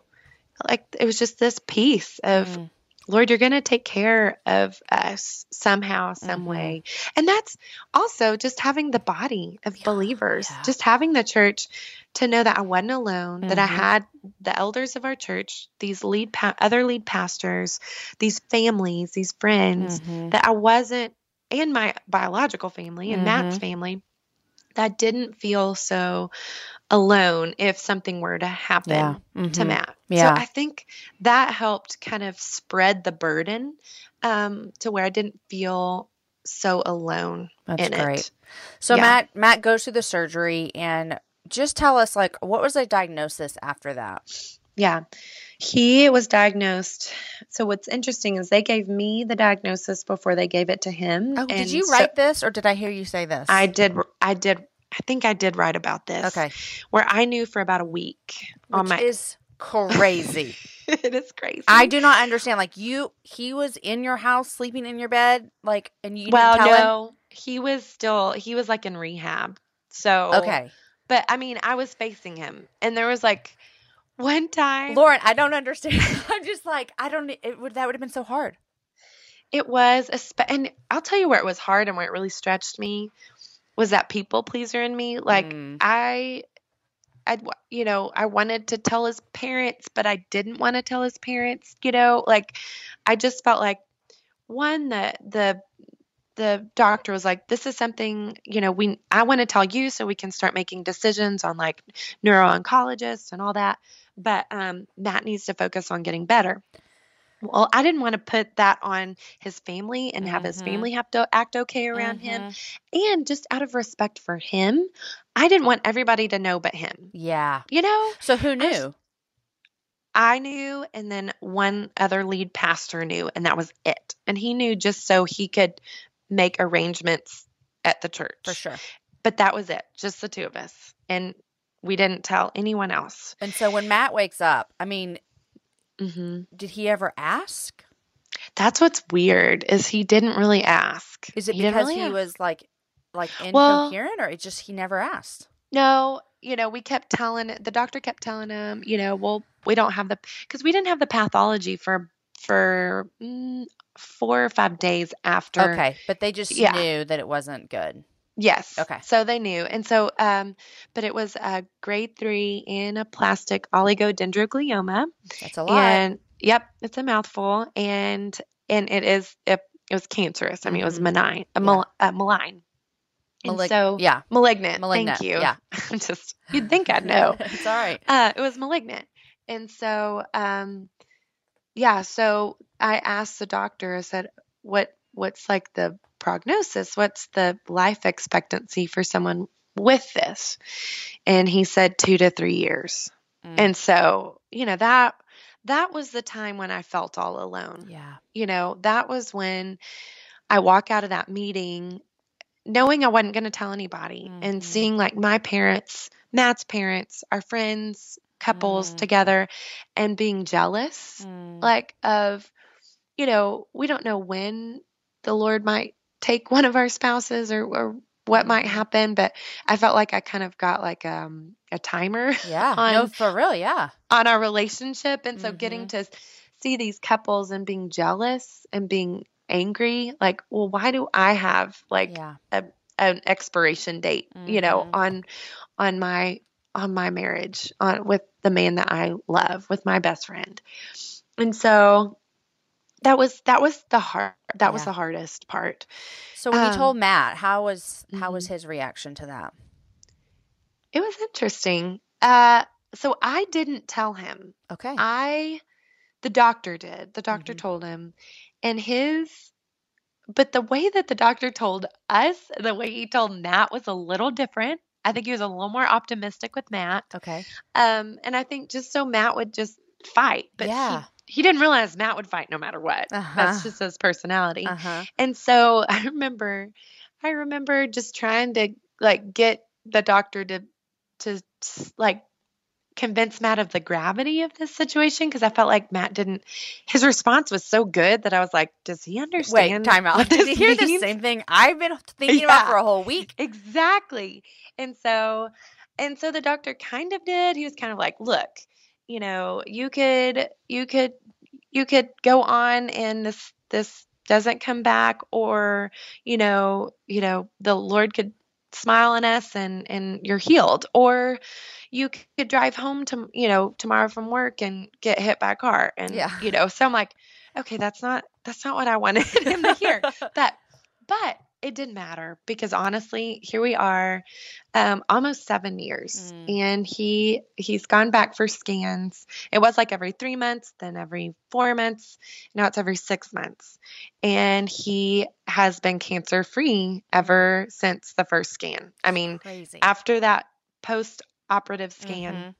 like it was just this peace of Mm. Lord you're going to take care of us somehow some Mhm. way and that's also just having the body of believers yeah. just having the church to know that i wasn't alone that i Mhm. had the elders of our church these lead pa- other lead pastors these families these friends Mhm. that I wasn't, and my biological family and Matt's Mhm. family, that didn't feel so alone if something were to happen Yeah. to Mhm. Matt. Yeah. So I think that helped kind of spread the burden um, to where I didn't feel so alone That's in great. it. So Yeah. Matt Matt goes through the surgery and just tell us like what was the diagnosis after that? Yeah. He was diagnosed. So what's interesting is they gave me the diagnosis before they gave it to him. Oh, did and you so write this or did I hear you say this? I did. I did. I think I did write about this. Okay. Where I knew for about a week on my. is crazy. it is crazy. I do not understand. Like you he was in your house sleeping in your bed like and you well, didn't tell him? no, he was still. He was like in rehab. So Okay. But I mean, I was facing him, and there was like one time. Lauren, I don't understand. I'm just like I don't it would that would have been so hard. It was a spe- and I'll tell you where it was hard and where it really stretched me was that people pleaser in me. Like Mm. I, I, you know, I wanted to tell his parents, but I didn't want to tell his parents. You know, like I just felt like one the the the doctor was like, "This is something you know we I want to tell you so we can start making decisions on like neuro oncologists and all that." But um, Matt needs to focus on getting better. Well, I didn't want to put that on his family and have his Mhm. family have to act okay around him. Mhm. And just out of respect for him, I didn't want everybody to know but him. Yeah. You know, So who I was- knew? I knew, and then one other lead pastor knew, and that was it. And he knew just so he could make arrangements at the church. For sure. But that was it, just the two of us. And we didn't tell anyone else. And so when Matt wakes up, I mean, hmm did he ever ask? That's what's weird is he didn't really ask. Is it He because really he ask. was like like Well- incoherent or it just he never asked? No, you know, we kept telling the doctor kept telling him, you know, well, we don't have the because we didn't have the pathology for for mm, four or five days after. Okay, but they just Yeah. knew that it wasn't good. Yes. Okay. So they knew, and so um, but it was a grade three anaplastic oligodendroglioma, That's a lot. and yep, it's a mouthful, and and it is it, it was cancerous. I mean, it was Mhm. malign, a mal- uh, malign. And Malig- so yeah, malignant. Malignant, Thank you. yeah. I'm just you'd think I'd know. it's all right. Uh, it was malignant. And so, um, yeah, so I asked the doctor, I said, what what's like the prognosis? What's the life expectancy for someone with this? And he said two to three years. Mm. And so, you know, that that was the time when I felt all alone. yeah. You know, that was when I walk out of that meeting knowing I wasn't going to tell anybody Mhm. and seeing like my parents, Matt's parents, our friends, couples Mm. together and being jealous Mm. like of you know, we don't know when the Lord might take one of our spouses or, or what might Mhm. happen, but I felt like I kind of got like um a timer yeah. no, for real. Yeah. on our relationship and so getting Mhm. to see these couples and being jealous and being angry like well why do i have like yeah. an expiration date you know Mhm. on on my on my marriage on with the man that i love with my best friend and so that was that was the hard that was the hardest part So when you Um, told Matt, how was how was mhm. his reaction to that? it was interesting uh so i didn't tell him Okay. I, the doctor did. The doctor Mhm. told him, and his, but the way that the doctor told us, the way he told Matt was a little different. I think he was a little more optimistic with Matt. okay. Um, and I think just so Matt would just fight, but Yeah. He, he didn't realize Matt would fight no matter what. Uh-huh. That's just his personality. Uh huh. And so I remember, I remember just trying to like get the doctor to, to like convince Matt of the gravity of this situation because I felt like Matt didn't. His response was so good that I was like, "Does he understand?" Wait, understand?" time out. Did you this hear the same thing I've been thinking about for a whole week? Exactly. And so, and so the doctor kind of did. He was kind of like, "Look, you know, you could, you could, you could go on, and this, this doesn't come back, or you know, you know, the Lord could." smile on us and and you're healed or you could drive home to you know tomorrow from work and get hit by a car and Yeah. you know so i'm like okay that's not that's not what i wanted him to hear but but it didn't matter because honestly here we are um, almost seven years Mm. and he he's gone back for scans it was like every three months then every four months now it's every six months and he has been cancer free ever since the first scan i mean Crazy. after that post operative scan Mhm.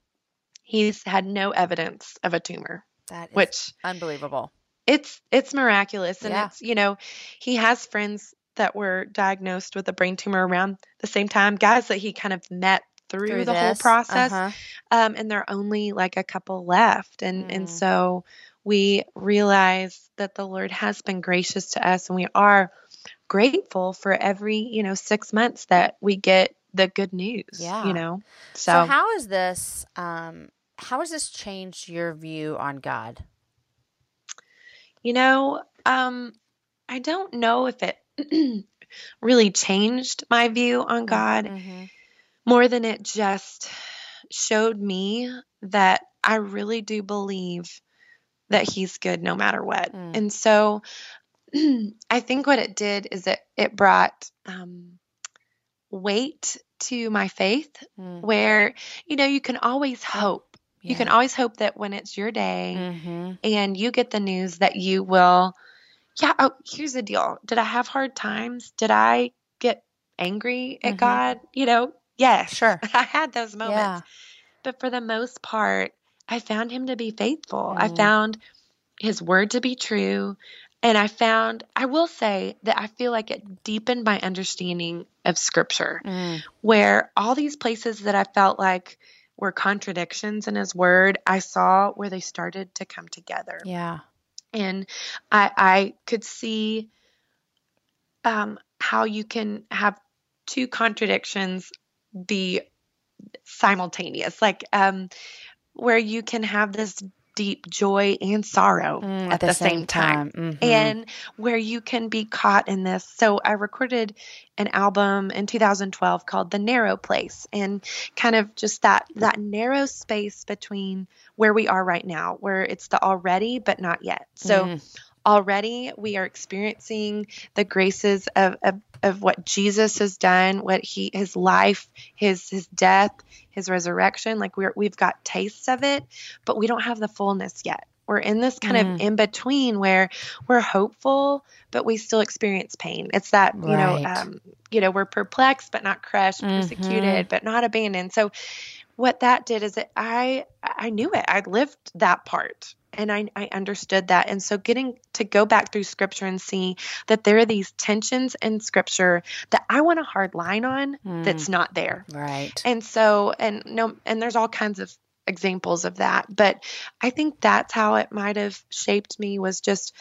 he's had no evidence of a tumor That is which unbelievable. it's it's miraculous and Yeah. it's you know he has friends that were diagnosed with a brain tumor around the same time guys that he kind of met through, Through the whole process uh-huh. um, and there are only like a couple left and and Mm. so we realize that the lord has been gracious to us and we are grateful for every you know six months that we get the good news Yeah. you know So, so, how is this? Um, how has this changed your view on God? you know um i don't know if it really changed my view on god Mhm. more than it just showed me that I really do believe that he's good no matter what. Mm. And so I think what it did is it it brought um, weight to my faith Mm. where you know you can always hope. You can always hope that when it's your day Mhm. and you get the news that you will yeah, oh, here's the deal. Did I have hard times? Did I get angry at Mhm. God? You know, yes. Sure. I had those moments. Yeah. But for the most part, I found him to be faithful. I Mm. found his word to be true. And I found, I will say that I feel like it deepened my understanding of scripture, Mm. where all these places that I felt like were contradictions in his word, I saw where they started to come together. Yeah. And I, I could see um, how you can have two contradictions be simultaneous, like um, where you can have this deep joy and sorrow Mm, at, the, same, time. Mhm. And where you can be caught in this. So, I recorded an album in 2012 called The Narrow Place, and kind of just that that narrow space between where we are right now, where it's the already but not yet. So, Mm. Already we are experiencing the graces of, of, of what Jesus has done, what he his life, his his death, his resurrection. Like we're we've got tastes of it, but we don't have the fullness yet. we're in this kind Mm. of in between where we're hopeful, but we still experience pain. It's that, you know, um, you know, we're perplexed but not crushed, Mhm. persecuted but not abandoned. So what that did is that I I knew it. I lived that part and I, I understood that. And so getting to go back through scripture and see that there are these tensions in scripture that I want a hard line on Mm. that's not there. Right. And so, and no, and there's all kinds of examples of that. But I think that's how it might have shaped me was just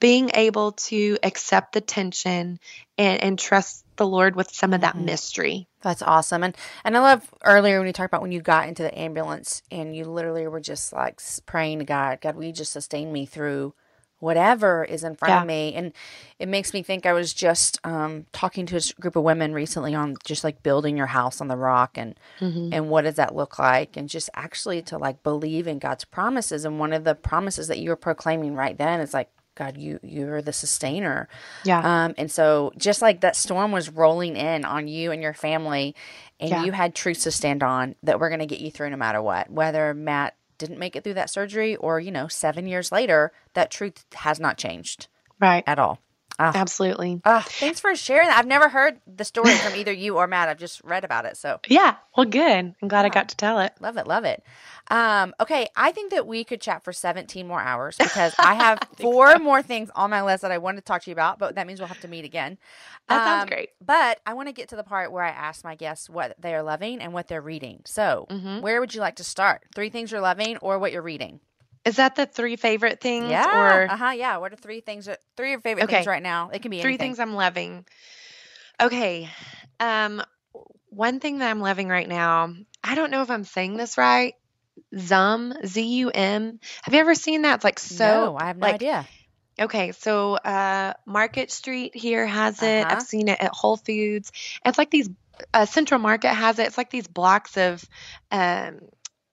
being able to accept the tension and, and trust the Lord with some of that Mhm. mystery. That's awesome. And and I love earlier when you talked about when you got into the ambulance and you literally were just like praying to God, God, will you just sustain me through whatever is in front Yeah. of me? And it makes me think I was just um, talking to a group of women recently on just like building your house on the rock and Mm-hmm. and what does that look like and just actually to like believe in God's promises. And one of the promises that you were proclaiming right then is like God, you you're the sustainer. Yeah. Um, and so just like that storm was rolling in on you and your family, and Yeah. you had truths to stand on that we're going to get you through no matter what. Whether Matt didn't make it through that surgery or, you know, seven years later, that truth has not changed right. at all. Ah, Absolutely. ah, thanks for sharing that. I've never heard the story from either you or Matt. I've just read about it. So Yeah. Well, good. I'm glad I got to tell it. Love it, love it. Um, okay, I think that we could chat for 17 more hours because I have four more things on my list that I wanted to talk to you about, but that means we'll have to meet again. That sounds Um, great. But I want to get to the part where I ask my guests what they are loving and what they're reading. So, Mhm. where would you like to start? Three things you're loving or what you're reading? Is that the three favorite things? Yeah. Or Uh huh. Yeah. What are three things? That, three of your favorite Okay. things right now? It can be three anything. things I'm loving. Okay. Um, one thing that I'm loving right now, I don't know if I'm saying this right. Zum, Z U M. Have you ever seen that? It's like so. no, I have no like, idea. Okay, so uh, Market Street here has it. Uh-huh. I've seen it at Whole Foods. It's like these. Uh, Central Market has it. It's like these blocks of, um,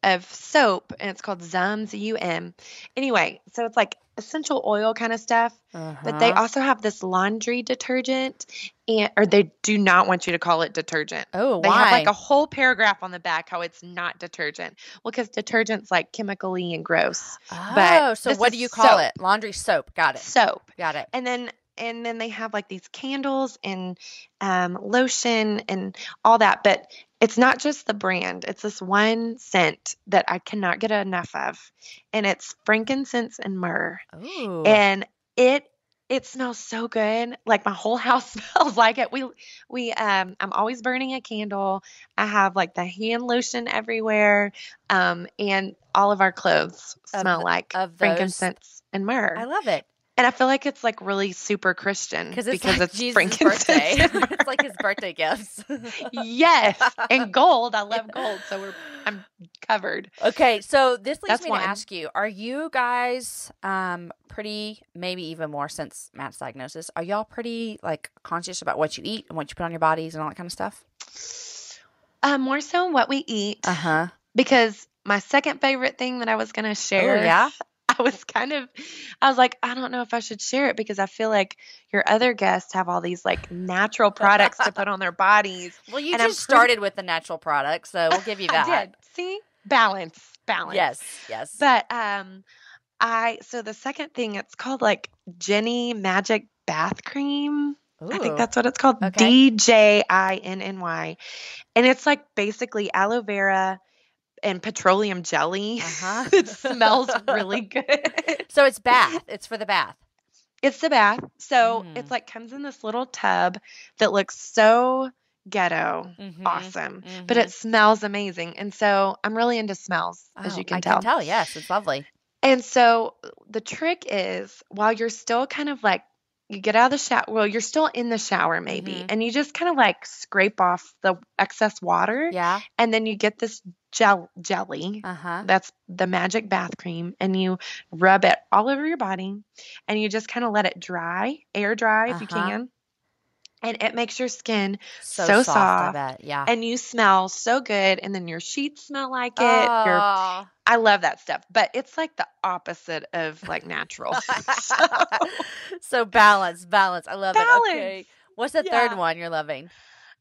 of soap, and it's called Zum Z U M. Anyway, so it's like essential oil kind of stuff. But they Uh-huh. also have this laundry detergent, and or they do not want you to call it detergent. Oh, They why? have like a whole paragraph on the back how it's not detergent. Well, because detergent's like chemically and gross. oh, but so what do you call soap. it? Laundry soap. Got it. Soap. Got it. And then and then they have like these candles and um, lotion and all that. But it's not just the brand. It's this one scent that I cannot get enough of, and it's frankincense and myrrh. Ooh. and it it smells so good like my whole house smells like it we we um i'm always burning a candle i have like the hand lotion everywhere um and all of our clothes smell th- like of frankincense and myrrh I love it. And i feel like it's like really super christian Because it's because like it's Jesus' frankincense birthday. it's like his birthday gifts. yes and gold i love gold so we're i'm covered Okay, so this leads That's me one. to ask you: Are you guys um pretty, maybe even more since Matt's diagnosis? Are y'all pretty like conscious about what you eat and what you put on your bodies and all that kind of stuff? um more so what we eat Uh huh. because my second favorite thing that i was going to share Oh yeah. I was kind of, I was like, I don't know if I should share it because I feel like your other guests have all these like natural products to put on their bodies. Well, you And just pretty- started with the natural products, so we'll give you that. See? Balance. Balance. Yes. Yes. But um I so the second thing it's called like Djinny Magic Bath Cream. I think that's what it's called. D J I N N Y. And it's like basically aloe vera and petroleum jelly. Uh-huh. it smells really good. So it's bath. It's for the bath. It's the bath. So Mm. it's like comes in this little tub that looks so ghetto. Mhm. Awesome. But it smells amazing. And so I'm really into smells, as Oh, you can I tell. can tell. Yes, it's lovely. And so the trick is while you're still kind of like you get out of the shower, well, you're still in the shower maybe, Mhm. and you just kind of like scrape off the excess water, Yeah. and then you get this gel jelly. Uh huh. That's the magic bath cream, and you rub it all over your body, and you just kind of let it dry, air dry if you Uh-huh. can, and it makes your skin So, so soft, soft. Yeah. and you smell so good, and then your sheets smell like it. Your Oh. I love that stuff, but it's like the opposite of like natural. So, so balance, balance. I love it. Okay. What's the Yeah. third one you're loving?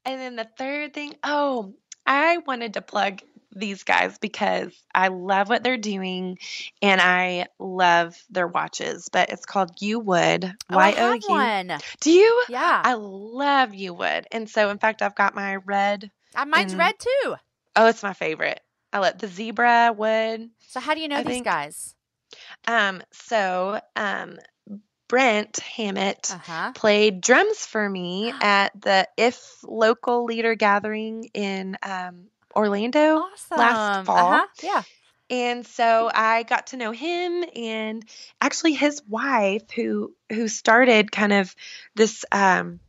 and then the third thing, oh, I wanted to plug these guys because I love what they're doing and I love their watches. But it's called You Would. Oh, Y O U. one. Do you? Yeah. I love You Would. And so, in fact, I've got my red. Uh, mine's and- red too. Oh, it's my favorite. I love the zebra wood. So how do you know I these think- guys? Um, so um, Brent Hammett Uh-huh. played drums for me at the If Local Leader Gathering in um, Orlando. Awesome. fall. Uh-huh. Yeah. And so I got to know him and actually his wife who who started kind of this um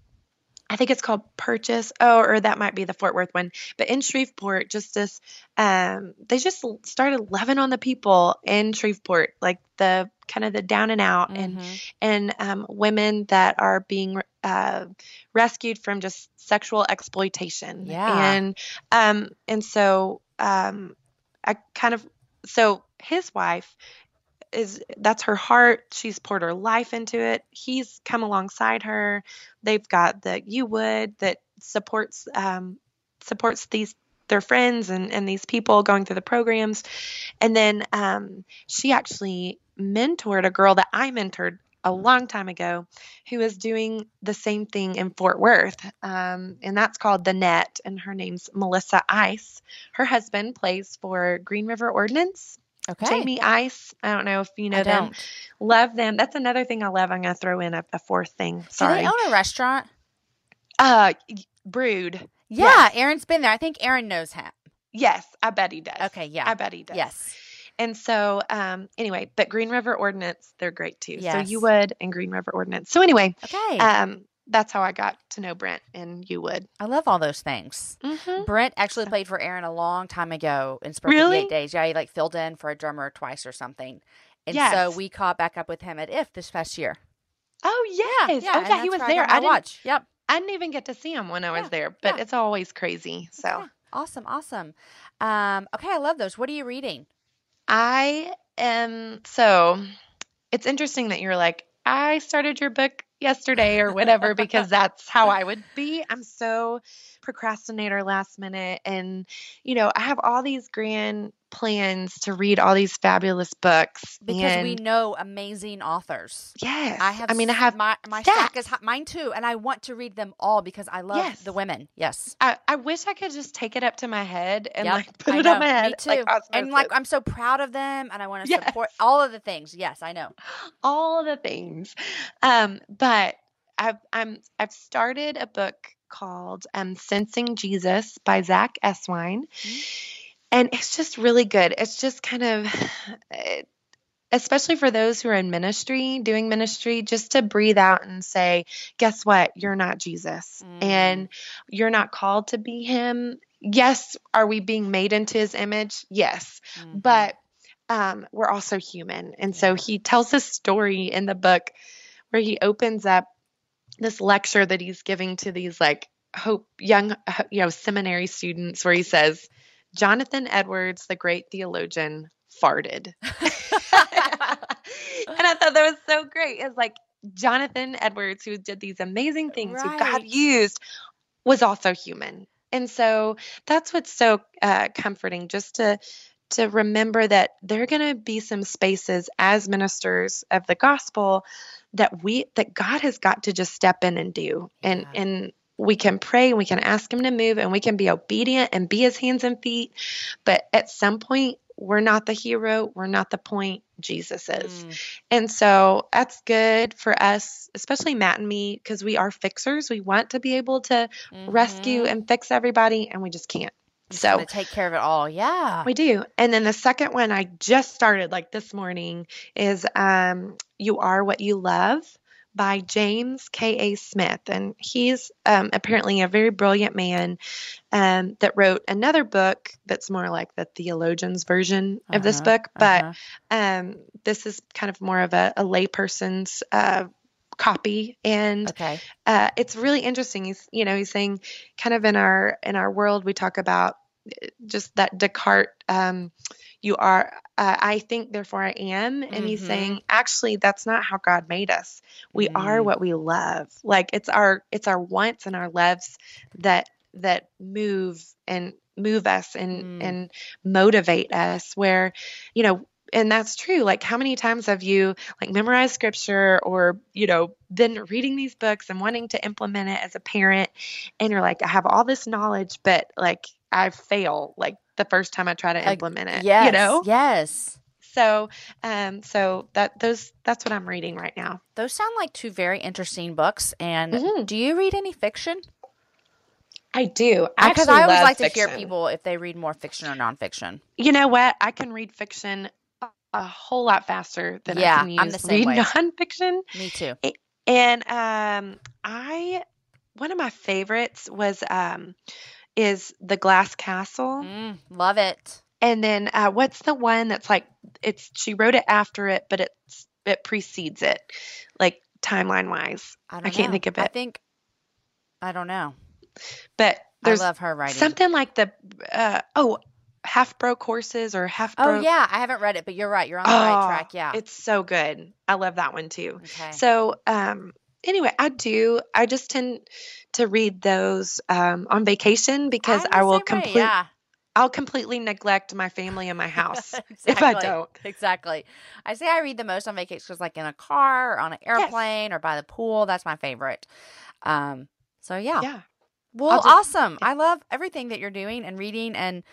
I think it's called Purchase. Oh, or that might be the Fort Worth one. But in Shreveport, just this um they just started loving on the people in Shreveport, like the kind of the down and out and Mhm. and um, women that are being uh, rescued from just sexual exploitation. Yeah. And um, and so um, I kind of so his wife is that's her heart. She's poured her life into it. He's come alongside her. They've got the You Would that supports um, supports these their friends and, and these people going through the programs. And then um, she actually mentored a girl that I mentored a long time ago who is doing the same thing in Fort Worth. Um, and that's called The Net. And her name's Melissa Ice. Her husband plays for Green River Ordinance. Okay. Jamey Ice. I don't know if you know I them. don't. Love them. That's another thing I love. I'm going to throw in a, a fourth thing. Do Sorry. they own a restaurant? uh, Brewed. Yeah, Yes. Aaron's been there. I think Aaron knows him. Yes, I bet he does. Okay, yeah. I bet he does. Yes. And so, um, anyway, but Green River Ordinance, they're great too. So you would and Green River Ordinance. So anyway, Okay. um, that's how I got to know Brent and you would. I love all those things. Mm-hmm. Brent actually played for Aaron a long time ago in Spur Really? 58 Days. Yeah, he like filled in for a drummer twice or something. And so we caught back up with him at IF this past year. Oh yes, Yeah, oh yeah, he was there. I, I didn't, watch. Yep. I didn't even get to see him when I was Yeah, there, but yeah. it's always crazy. So Yeah. Awesome, awesome. Um, okay, I love those. What are you reading? I am so. It's interesting that you're like I started your book yesterday or whatever because that's how I would be. I'm so procrastinator last minute and you know, I have all these grand plans to read all these fabulous books Because we know amazing authors. yes. I have I mean, I have my my stack is mine too, and I want to read them all because I love Yes. the women. Yes. I, I wish I could just take it up to my head and Yep, like put I it know. on my head Me too. like and like. I'm so proud of them, and I want to Yes. support all of the things. Yes, I know. all the things. Um, but I've I'm I've started a book called um, Sensing Jesus by Zack Eswine, and it's just really good. It's just kind of. eh, Especially for those who are in ministry, doing ministry, just to breathe out and say, guess what? You're not Jesus. Mm. And you're not called to be him. Yes, are we being made into his image? Yes Mhm. but um, we're also human. And so he tells this story in the book where he opens up this lecture that he's giving to these like hope young you know seminary students where he says Jonathan Edwards the great theologian farted. and I thought that was so great. It's like Jonathan Edwards who did these amazing things who God used was also human. And so that's what's so uh, comforting just to to remember that there are going to be some spaces as ministers of the gospel that we that God has got to just step in and do and Yeah. and we can pray and we can ask him to move and we can be obedient and be his hands and feet but at some point we're not the hero we're not the point Jesus is Mm. and so that's good for us especially Matt and me because we are fixers we want to be able to rescue Mhm. and fix everybody and we just can't so take care of it all. Yeah. we do. And then the second one I just started like this morning is um You Are What You Love by James K. A. Smith. And he's um, apparently a very brilliant man um, that wrote another book that's more like the theologian's version of this Uh-huh, book. But uh-huh. um, this is kind of more of a, a layperson's uh, copy. And okay. uh, it's really interesting. He's, you know, he's saying kind of in our in our world we talk about uh, just that Descartes. Um, you are, uh, I think, therefore I am, and he's Mhm. saying actually that's not how God made us. We are Mm. what we love. Like it's our it's our wants and our loves that that move and move us and Mm. and motivate us where you know and that's true like how many times have you like memorized scripture or you know been reading these books and wanting to implement it as a parent and you're like i have all this knowledge but like i fail like the first time i try to implement it Yes. you know Yes. so um so that those that's what i'm reading right now Those sound like two very interesting books. And Mhm. do you read any fiction? i do i Because actually I always love like to hear people if they read more fiction or nonfiction. you know what i can read fiction a, whole lot faster than Yeah, i can use I'm the same read way. nonfiction Me too. And um, I one of my favorites was um, is the Glass Castle, Mm, love it. and then uh, what's the one that's like it's she wrote it after it, but it's it precedes it, like timeline wise. I, I can't know. think of it. I think I don't know. But there's I love her writing. something like the uh, oh half broke horses or half bro. oh yeah, I haven't read it, but you're right. You're on the right Oh, track. Yeah. it's so good. I love that one too. okay. So, um, anyway, I do. I just tend to read those um, on vacation because I will way, complete. Yeah. I'll completely neglect my family and my house exactly. if I don't. Exactly. I say I read the most on vacation because, like, in a car or on an airplane or by the pool. That's my favorite. Um. So yeah. Yeah. Well, just- awesome. I love everything that you're doing and reading. And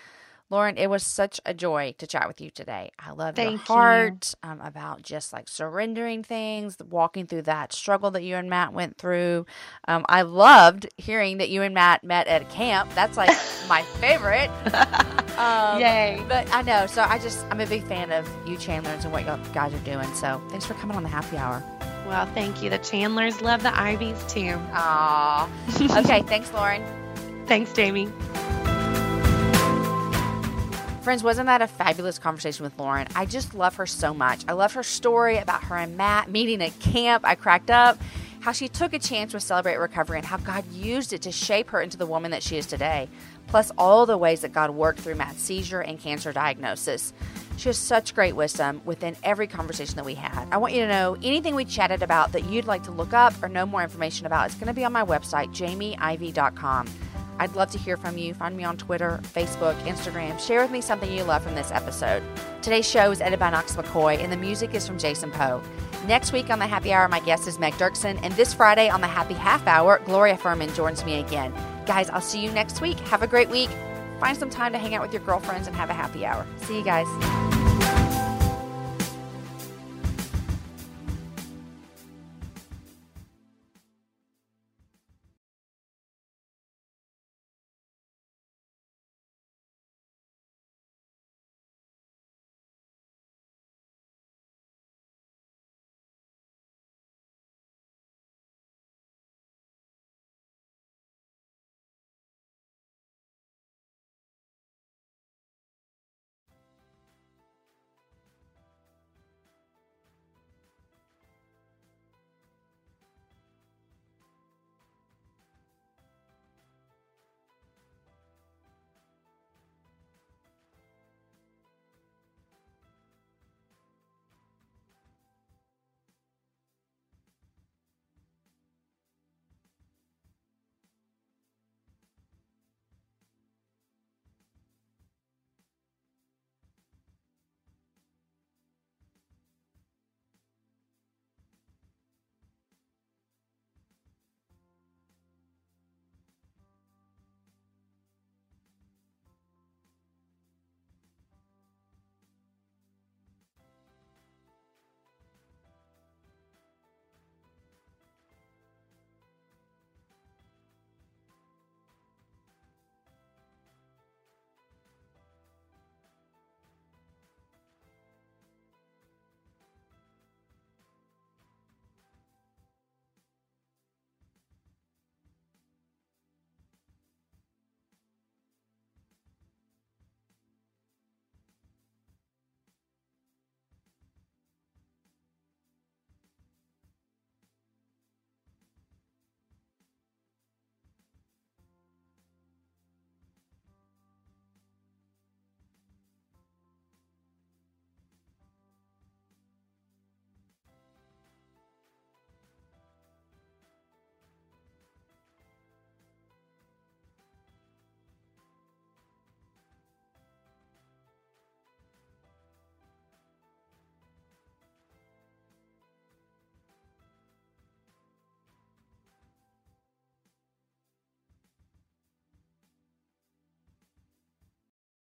Lauren, it was such a joy to chat with you today. I love your Thank you. heart um, about just like surrendering things, walking through that struggle that you and Matt went through. Um, I loved hearing that you and Matt met at a camp. That's like my favorite. Um, Yay. But I know. So I just, I'm a big fan of you, Chandlers, and what you guys are doing. So thanks for coming on the happy hour. Well, thank you. The Chandlers love the Iveys too. Aw. okay. Thanks, Lauren. Thanks, Jamie. Friends, wasn't that a fabulous conversation with Lauren? I just love her so much. I love her story about her and Matt meeting at camp. I cracked up. How she took a chance with Celebrate Recovery and how God used it to shape her into the woman that she is today. Plus, all the ways that God worked through Matt's seizure and cancer diagnosis. She has such great wisdom within every conversation that we had. I want you to know anything we chatted about that you'd like to look up or know more information about is going to be on my website, jamieivey.com. I'd love to hear from you. Find me on Twitter, Facebook, Instagram. Share with me something you love from this episode. Today's show is edited by Knox McCoy, and the music is from Jason Poe. Next week on the Happy Hour, my guest is Meg Dirksen, and this Friday on the Happy Half Hour, Gloria Furman joins me again. Guys, I'll see you next week. Have a great week. Find some time to hang out with your girlfriends and have a happy hour. See you guys.